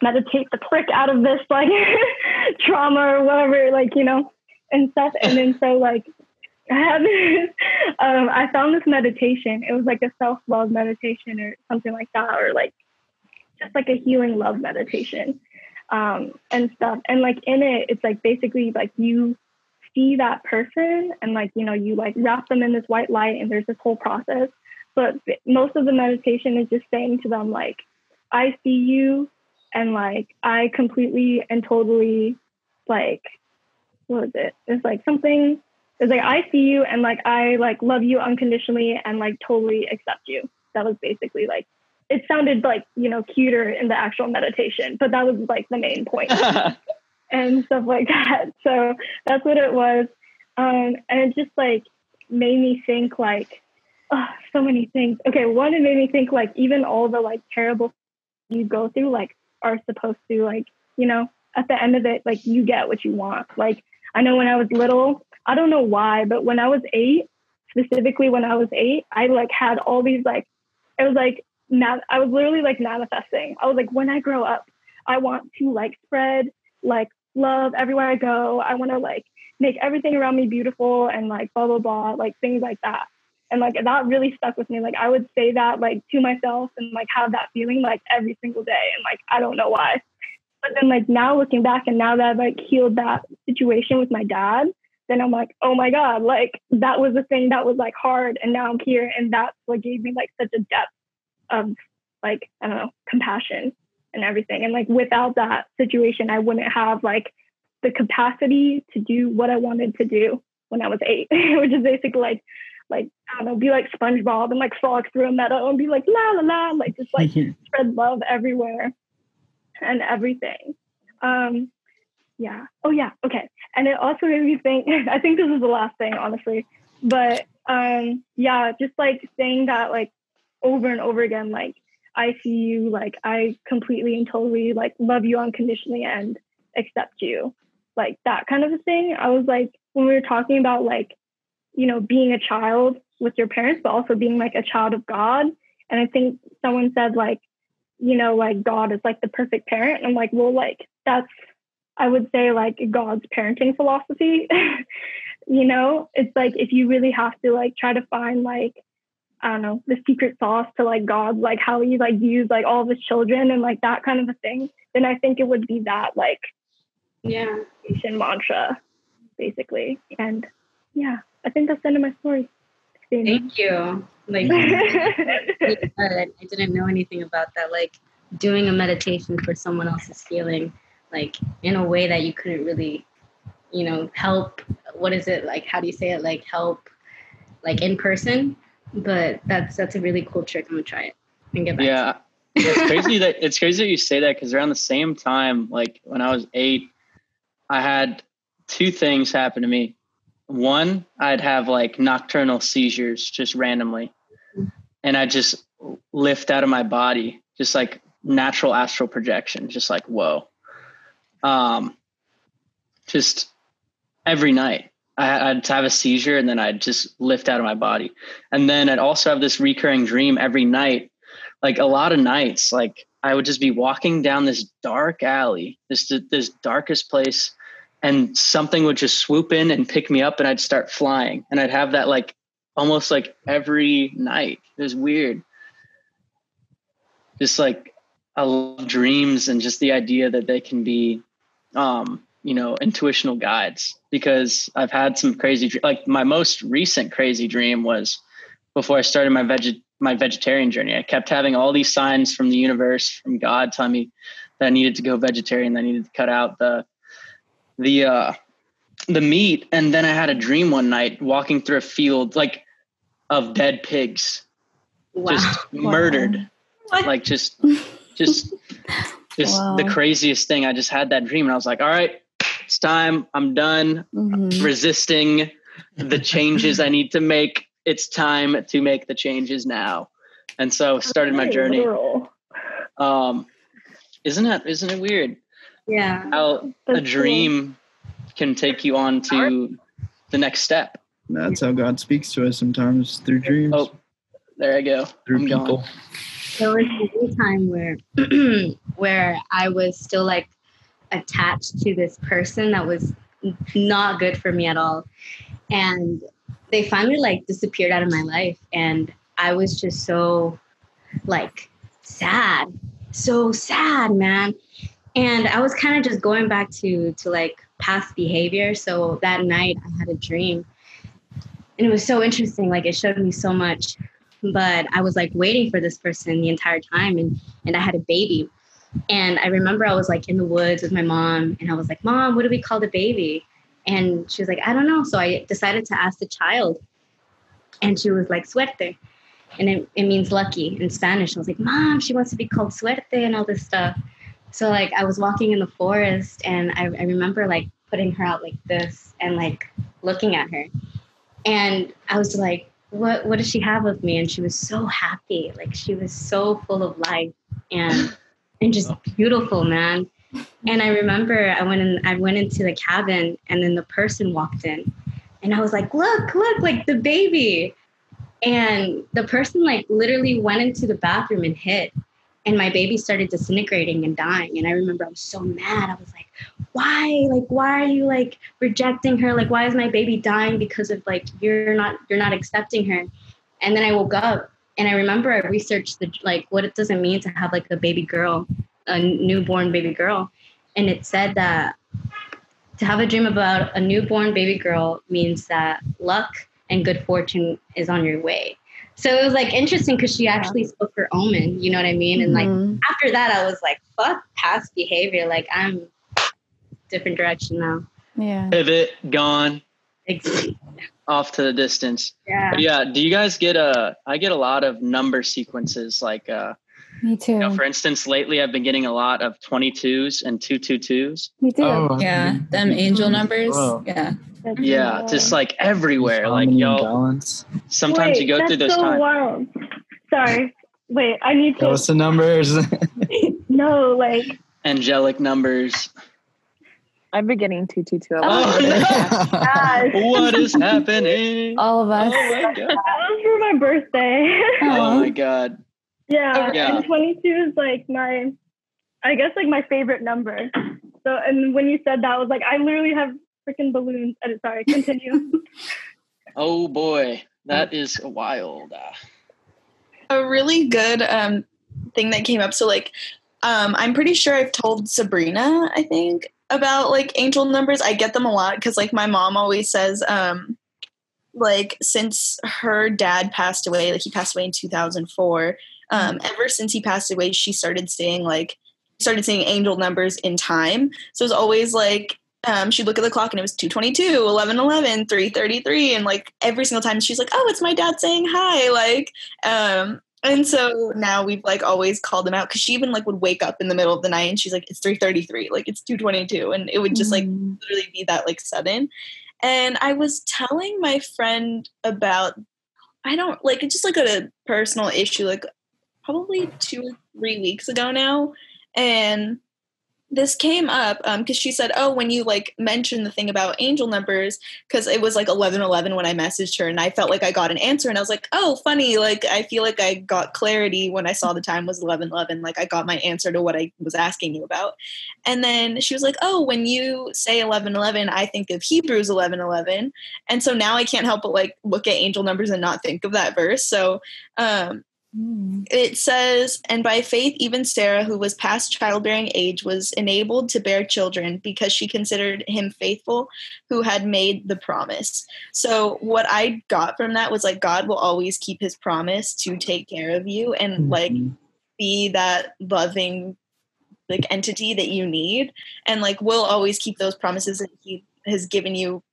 meditate the prick out of this like trauma or whatever, like, you know, and stuff. And then so like I had this um, I found this meditation. It was like a self love meditation or something like that, or like just like a healing love meditation um, and stuff. And like in it, it's like basically like you see that person and like you know you like wrap them in this white light, and there's this whole process. But most of the meditation is just saying to them like, I see you, and like I completely and totally like what is it? It's like something. It's like I see you and like I like love you unconditionally and like totally accept you. That was basically like it sounded like you know cuter in the actual meditation, but that was like the main point and stuff like that. So that's what it was, um, and it just like made me think like oh, so many things. Okay, one it made me think like even all the like terrible you go through like are supposed to like you know at the end of it like you get what you want like I know when I was little, I don't know why, but when I was eight, specifically when I was eight, I like had all these like, it was like, I was literally like manifesting. I was like, when I grow up, I want to like spread like love everywhere I go. I want to like make everything around me beautiful and like blah, blah, blah, like things like that. And like that really stuck with me. Like I would say that like to myself and like have that feeling like every single day. And like, I don't know why. But then like now looking back and now that I've like healed that situation with my dad, then I'm like, oh my God, like that was the thing that was like hard and now I'm here and that's what gave me like such a depth of like, I don't know, compassion and everything. And like without that situation, I wouldn't have like the capacity to do what I wanted to do when I was eight, which is basically like like I don't know, be like SpongeBob and like frog through a meadow and be like la la la, like just like spread love everywhere and everything. Um, yeah. Oh yeah. Okay. And it also made me think. I think this is the last thing, honestly. But um, yeah, just like saying that like over and over again, like I see you, like I completely and totally like love you unconditionally and accept you, like that kind of a thing. I was like when we were talking about like you know being a child with your parents, but also being like a child of God. And I think someone said like you know, like God is like the perfect parent. And I'm like, well, like that's, I would say, like God's parenting philosophy. you know, it's like if you really have to like try to find like, I don't know, the secret sauce to like God, like how he like views like all of his children and like that kind of a thing, then I think it would be that like,
yeah,
mantra, basically. And yeah, I think that's the end of my story.
Thank you. Like I didn't know anything about that. Like doing a meditation for someone else's healing, like in a way that you couldn't really, you know, help. What is it like? How do you say it? Like help, like in person. But that's that's a really cool trick. I'm gonna try it and get back.
Yeah, it's crazy that it's crazy that you say that because around the same time, like when I was eight, I had two things happen to me one, I'd have like nocturnal seizures just randomly. And I just lift out of my body, just like natural astral projection, just like, whoa. Um, just every night I, I'd have a seizure and then I'd just lift out of my body. And then I'd also have this recurring dream every night, like a lot of nights, like I would just be walking down this dark alley, this, this darkest place and something would just swoop in and pick me up and I'd start flying. And I'd have that like almost like every night. It was weird. Just like I love dreams and just the idea that they can be um, you know, intuitional guides because I've had some crazy like my most recent crazy dream was before I started my veg my vegetarian journey. I kept having all these signs from the universe, from God telling me that I needed to go vegetarian. That I needed to cut out the the uh, the meat. And then I had a dream one night walking through a field like of dead pigs,
Wow.
just murdered, like just just just the craziest thing. I just had that dream, and I was like, all right, it's time. I'm done
Mhm.
resisting the changes I need to make. It's time to make the changes now. And so started my journey. Um, isn't that isn't it weird
yeah.
how
That's
a
cool.
dream can take you on to the next step?
That's how God speaks to us sometimes through dreams,
Oh, there I go.
through
I'm
people.
going.
there was one time where where I was still like attached to this person that was not good for me at all. And they finally like disappeared out of my life and I was just so like sad. So sad, man. And I was kind of just going back to to like past behavior. So that night I had a dream. And it was so interesting. Like it showed me so much but I was like waiting for this person the entire time and and I had a baby. And I remember I was like in the woods with my mom and I was like, "Mom, what do we call the baby?" And she was like, "I don't know." So I decided to ask the child. And she was like, "Suerte." And it, it means lucky in Spanish. I was like, "Mom, she wants to be called Suerte and all this stuff." So like I was walking in the forest and I, I remember like putting her out like this and like looking at her. And I was like, what what does she have of me? And she was so happy. Like she was so full of life and and just oh. beautiful, man. And I mm-hmm. remember I went in I went into the cabin and then the person walked in and I was like, look, look, like the baby. And the person like literally went into the bathroom and hid. And my baby started disintegrating and dying. And I remember I was so mad. I was like, why? Like, why are you like rejecting her? Like, why is my baby dying because of like you're not you're not accepting her? And then I woke up and I remember I researched the like what it doesn't mean to have like a baby girl, a newborn baby girl. And it said that to have a dream about a newborn baby girl means that luck and good fortune is on your way. So it was like interesting because she actually spoke her omen, you know what I mean? And like
Mhm.
after that, I was like, fuck past behavior. Like I'm different direction now.
yeah.
Pivot, gone,
Exactly.
Off to the distance.
Yeah.
But yeah, do you guys get a? I get a lot of number sequences. Like, uh,
Me too.
you know, for instance, lately I've been getting a lot of 22s and 222s.
Me too.
Oh,
Yeah, them angel numbers.
Wow.
Yeah.
That's
Yeah,
wild.
just like everywhere. Like,
Harmony and
yo, sometimes
Wait,
you go through those
so
times.
wild. Sorry. Wait, I need
Tell
to
us the numbers.
no, Like,
Angelic numbers.
I've beginning getting two two two.
Oh, no.
guys,
what is happening?
All of
Oh
us.
my god.
that was for my birthday.
Oh my god.
yeah,
Yeah.
and 22 is like my, I guess like my favorite number. So, and when you said that, I was like, I literally have freaking balloons. Uh, Sorry, continue.
Oh boy, that is wild.
A really good um, thing that came up. So like, um, I'm pretty sure I've told Sabrina, I think, about like angel numbers. I get them a lot because like my mom always says, um, like since her dad passed away, like he passed away in 2004. Um, ever since he passed away, she started saying like started seeing angel numbers in time. So it was always like um, she'd look at the clock and it was 222, 11, 11, 333. And like every single time she's like, oh, it's my dad saying hi. Like, um, and so now we've like always called him out because she even like would wake up in the middle of the night and she's like, it's 333, like it's 222. And it would just like
Mhm.
literally be that like sudden. And I was telling my friend about, I don't like it's just like a personal issue, like probably two or three weeks ago now. And this came up because she said, "Oh, when you like mentioned the thing about angel numbers, because it was like eleven eleven when I messaged her, and I felt like I got an answer, and I was like, oh, funny. Like I feel like I got clarity when I saw the time was eleven eleven. Like I got my answer to what I was asking you about. And then she was like, oh, when you say eleven eleven, I think of Hebrews eleven eleven, and so now I can't help but like look at angel numbers and not think of that verse. So um,
Mm.
it says, and by faith, even Sarah, who was past childbearing age, was enabled to bear children because she considered him faithful who had made the promise. So, what I got from that was like, God will always keep his promise to take care of you and like
Mhm.
be that loving like entity that you need and like will always keep those promises that he has given you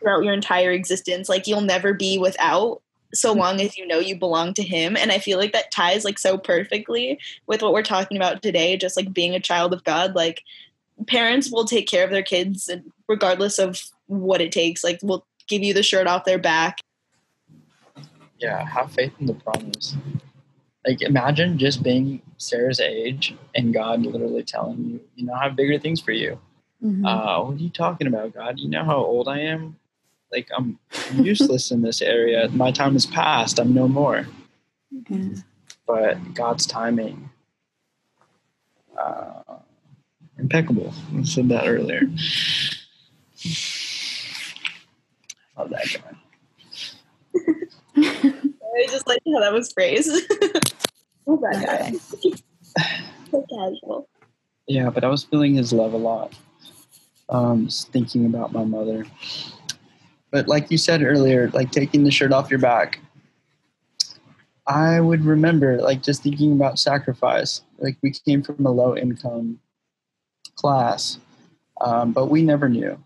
throughout your entire existence like you'll never be without so long as you know you belong to him and i feel like that ties like so perfectly with what we're talking about today just like being a child of god like parents will take care of their kids regardless of what it takes like will give you the shirt off their back
yeah, have faith in the promise. Like imagine just being Sarah's age and God literally telling you, you know, I have bigger things for you.
Mhm.
Uh, what are you talking about, God? You know how old I am? Like I'm useless in this area. My time is past. I'm no more.
Yeah.
But God's timing, uh, impeccable. I said that earlier. Love that guy.
i just like how that was phrased oh that guy so casual
Yeah, but I was feeling his love a lot. Um, just thinking about my mother. But like you said earlier, like taking the shirt off your back, I would remember like just thinking about sacrifice. Like we came from a low income class, um, but we never knew.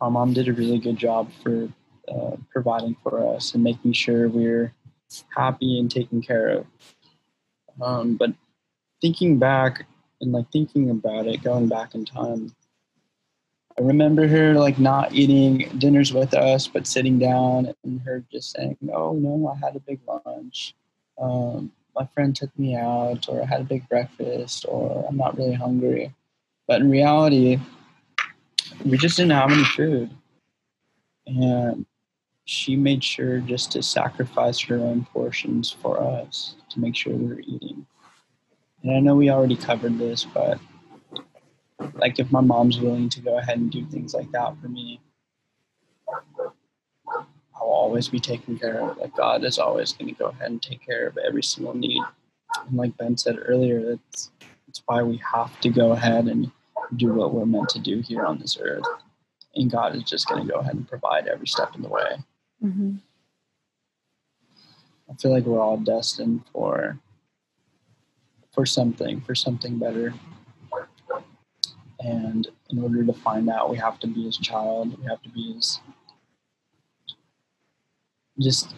My mom did a really good job for uh, providing for us and making sure we we're happy and taken care of. Um, but thinking back and like thinking about it, going back in time, I remember her like not eating dinners with us, but sitting down and her just saying, "Oh no, I had a big lunch. Um, my friend took me out, or I had a big breakfast, or I'm not really hungry." But in reality, we just didn't have any food, and she made sure just to sacrifice her own portions for us to make sure we were eating. And I know we already covered this, but like if my mom's willing to go ahead and do things like that for me, I'll always be taken care of. Like God is always going to go ahead and take care of every single need. And like Ben said earlier, that's that's why we have to go ahead and do what we're meant to do here on this earth. And God is just going to go ahead and provide every step in the way.
Mhm.
I feel like we're all destined for for something, for something better. And in order to find that, we have to be his child. We have to be his just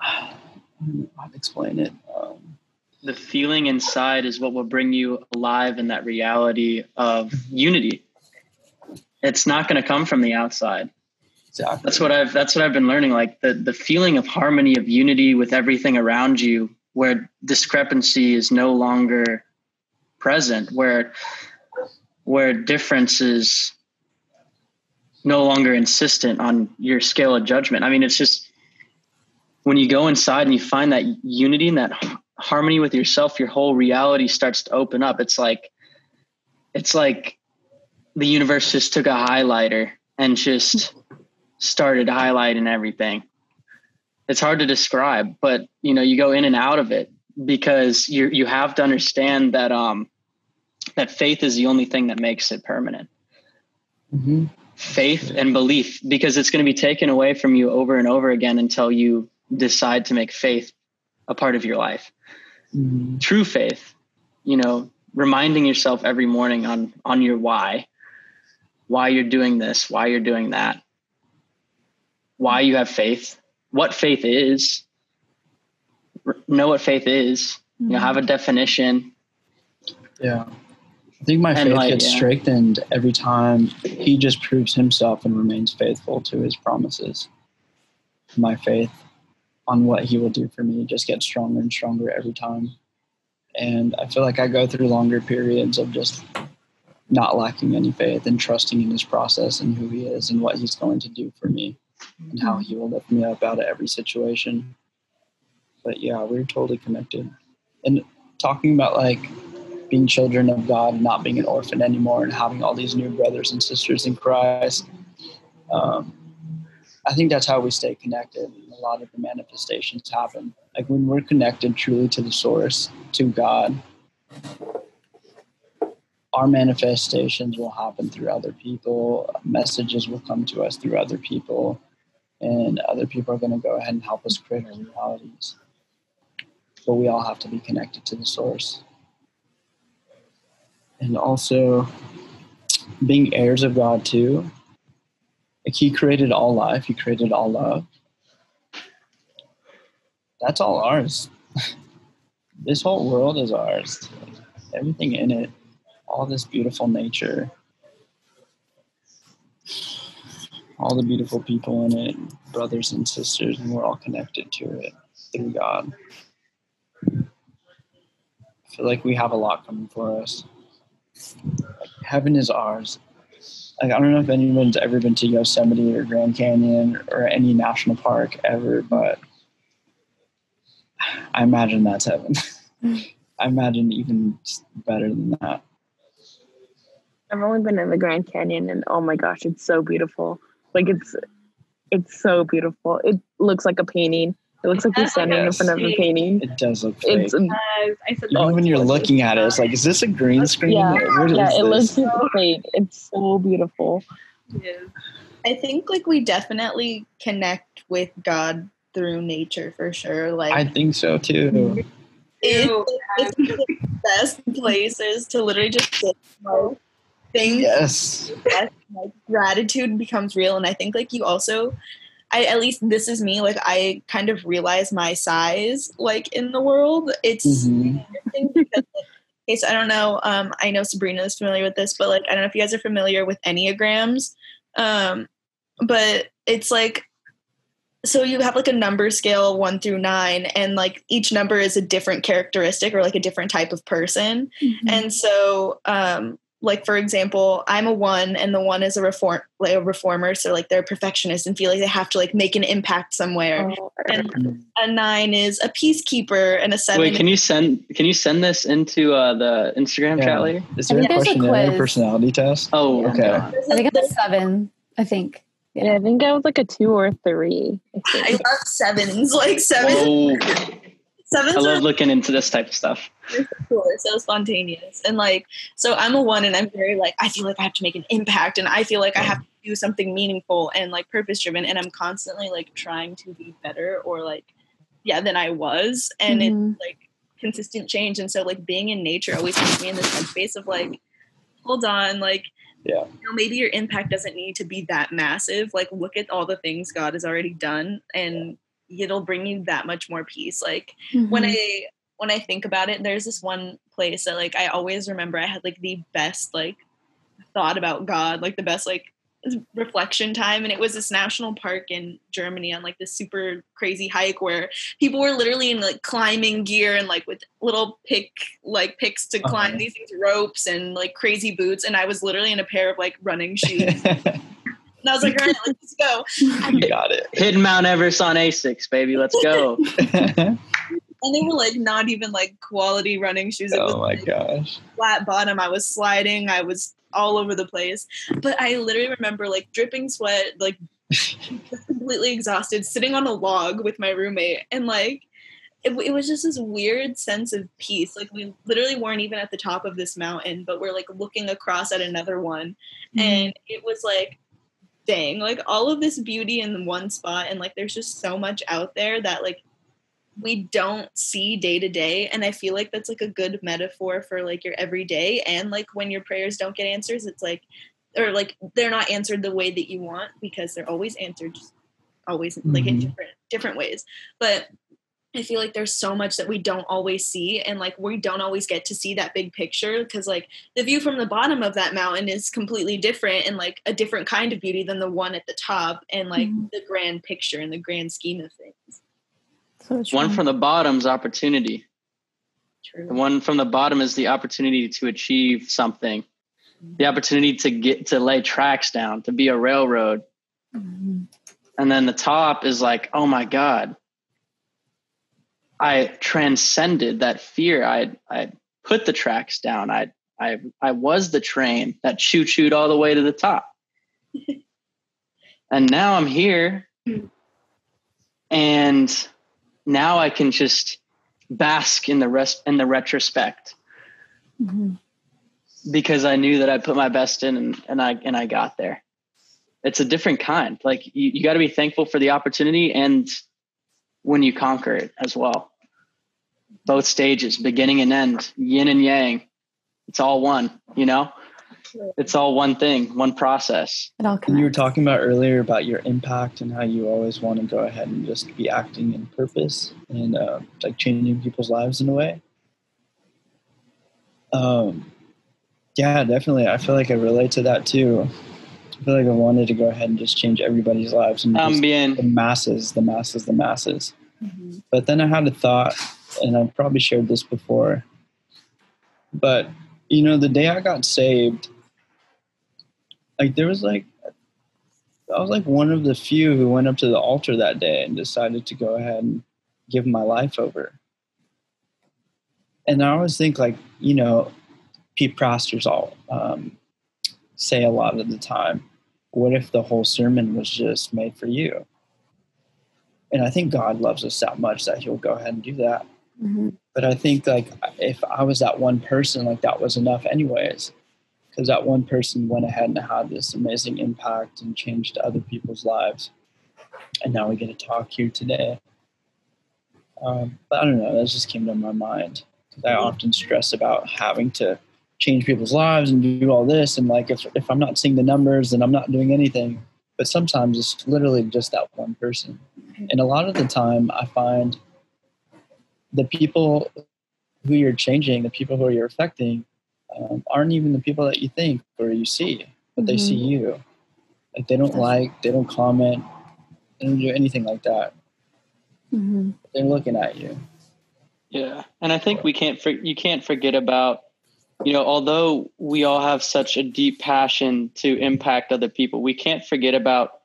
I don't know how to explain it. Um,
the feeling inside is what will bring you alive in that reality of unity. It's not going to come from the outside.
exactly.
That's what I've that's what I've been learning. Like the the feeling of harmony of unity with everything around you, where discrepancy is no longer present, where where difference is no longer insistent on your scale of judgment. I mean, it's just when you go inside and you find that unity and that harmony with yourself, your whole reality starts to open up. It's like it's like the universe just took a highlighter and just started highlighting everything. It's hard to describe, but you know, you go in and out of it because you you have to understand that um that faith is the only thing that makes it permanent.
hmm
Faith and belief because it's going to be taken away from you over and over again until you decide to make faith a part of your life.
hmm
True faith, you know, reminding yourself every morning on on your why, why you're doing this, why you're doing that, why you have faith, what faith is, know what faith is, you know, have a definition.
Yeah. I think my faith
like,
gets
yeah.
strengthened every time he just proves himself and remains faithful to his promises. My faith on what he will do for me just gets stronger and stronger every time. And I feel like I go through longer periods of just not lacking any faith and trusting in his process and who he is and what he's going to do for me and how he will lift me up out of every situation. But yeah, we're totally connected. And talking about like being children of God, and not being an orphan anymore, and having all these new brothers and sisters in Christ. Um, I think that's how we stay connected. A lot of the manifestations happen. Like when we're connected truly to the source, to God, our manifestations will happen through other people. Messages will come to us through other people, and other people are going to go ahead and help us create our realities. But we all have to be connected to the source. And also being heirs of God too. Like He created all life, He created all love. That's all ours. this whole world is ours. Everything in it, all this beautiful nature, all the beautiful people in it, brothers and sisters, and we're all connected to it through God. I feel like we have a lot coming for us. Heaven is ours. Like, I don't know if anyone's ever been to Yosemite or Grand Canyon or any national park ever, but I imagine that's heaven. I imagine even better than that.
I've only been in the Grand Canyon and oh my gosh, it's so beautiful. Like it's it's so beautiful. It looks like a painting. It looks like oh you're standing in front of a painting.
It does look fake.
It's
Even
I said,
when you're looking at it, it's like, is this a green screen?
yeah,
What is
yeah, it looks
this?
super fake. It's so beautiful.
I think like we definitely connect with God through nature for sure. Like
I think so too.
it's, it's one of the best places to literally just sit like, things
Yes.
yes, like gratitude becomes real and i think like you also i at least this is me like i kind of realize my size like in the world. It's
Mhm.
interesting because okay so i don't know um i know sabrina is familiar with this but like i don't know if you guys are familiar with enneagrams um but it's like so you have like a number scale one through nine and like each number is a different characteristic or like a different type of person. And so um like for example i'm a one and the one is a reform like a reformer so like they're a perfectionist and feel like they have to like make an impact somewhere and a nine is a peacekeeper and a seven
Wait, can you send can you send this into uh, the Instagram
Yeah.
chat later?
Is there a
think there's a
questionnaire
quiz.
personality test?
Oh,
Yeah.
Okay.
I think it's a seven. I think.
Yeah, I think I was like a two or three. I
i love sevens like sevens
Whoa.
Sevens
I
are
love looking into this type of stuff.
cool. It's so spontaneous. And like, so I'm a one and I'm very like, I feel like I have to make an impact and I feel like I have to do something meaningful and like purpose driven. And I'm constantly like trying to be better or like, yeah, than I was. And
Mhm.
it's like consistent change. And so like being in nature always puts me in this headspace of like, hold on, like,
Yeah.
you know, maybe your impact doesn't need to be that massive. Like, look at all the things God has already done and it'll bring you that much more peace. Like, when
Mhm.
I when I think about it, there's this one place that like I always remember I had like the best like thought about God, like the best like reflection time and it was this national park in Germany on like this super crazy hike where people were literally in like climbing gear and like with little pick like picks to climb
Uh-huh.
these ropes and like crazy boots and I was literally in a pair of like running shoes and I was like all right let's go
you got it.
Hitting Mount Everest on ASICS, baby. Let's go.
and they were like not even like quality running shoes it oh was
oh my
like,
gosh.
flat bottom. I was sliding. I was all over the place. But I literally remember like dripping sweat, like completely exhausted, sitting on a log with my roommate, and like it, it was just this weird sense of peace. Like we literally weren't even at the top of this mountain, but we're like looking across at another one, mm-hmm. and it was like. Like all of this beauty in one spot, and like there's just so much out there that like we don't see day to day. And i feel like that's like a good metaphor for like your everyday. And like when your prayers don't get answers it's like or like they're not answered the way that you want because they're always answered just always like in
Mhm.
different different ways. But i feel like there's so much that we don't always see and like we don't always get to see that big picture because like the view from the bottom of that mountain is completely different and like a different kind of beauty than the one at the top and like
Mhm.
the grand picture and the grand scheme of things
So.
One from the bottom is opportunity.
true
The one from the bottom is the opportunity to achieve something. The opportunity to get to lay tracks down, to be a railroad.
Mhm.
And then the top is like, oh my God. I transcended that fear. I I put the tracks down. I I I was the train that choo chooed all the way to the top. and now I'm here. And now I can just bask in the rest in the retrospect
Mhm.
because I knew that I put my best in and, and I and I got there. It's a different kind. Like you, you got to be thankful for the opportunity and when you conquer it as well. Both stages, beginning and end, yin and yang. it's all one, you know? It's all one thing, one process.
It all
And you were talking about earlier about your impact and how you always want to go ahead and just be acting in purpose and uh, like changing people's lives in a way. Um, yeah, definitely. I feel like I relate to that too. I feel like I wanted to go ahead and just change everybody's lives and just the masses, the masses, the masses.
Mm-hmm.
But then I had a thought, and I've probably shared this before. But you know, the day I got saved, like there was like I was like one of the few who went up to the altar that day and decided to go ahead and give my life over. And I always think like, you know, Pete pastors all um, say a lot of the time, what if the whole sermon was just made for you? And I think God loves us that much that he'll go ahead and do that.
Mhm.
But I think like if I was that one person, like that was enough anyways. Because that one person went ahead and had this amazing impact and changed other people's lives. And now we get to talk here today. Um, but I don't know, that just came to my mind. 'Cause I often stress about having to change people's lives and do all this. And like if, if I'm not seeing the numbers, then I'm not doing anything. But sometimes it's literally just that one person. And a lot of the time, I find the people who you're changing, the people who you're affecting, um, aren't even the people that you think or you see, but they
Mhm.
see you. Like they don't like, they don't comment, they don't do anything like that.
Mhm.
They're looking at you.
Yeah, and I think we can't for, you can't forget about you know although we all have such a deep passion to impact other people, we can't forget about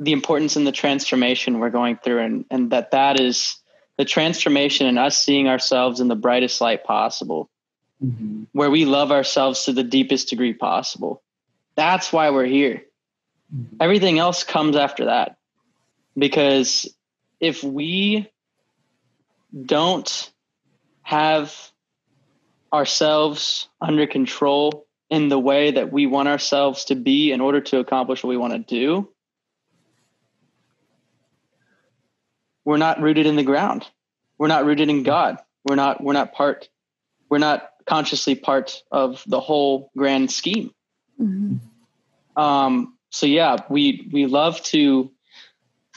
the importance and the transformation we're going through, and and that that is the transformation and us seeing ourselves in the brightest light possible,
Mm-hmm.
where we love ourselves to the deepest degree possible. That's why we're here.
Mhm.
Everything else comes after that, because if we don't have ourselves under control in the way that we want ourselves to be in order to accomplish what we want to do, we're not rooted in the ground. We're not rooted in God. We're not we're not part we're not consciously part of the whole grand scheme.
Mhm.
Um, so yeah, we we love to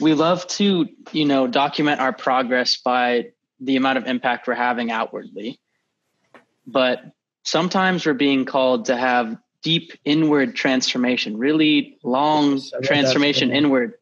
we love to you know document our progress by the amount of impact we're having outwardly, but sometimes we're being called to have deep inward transformation, really long
Yes, I read that
transformation inward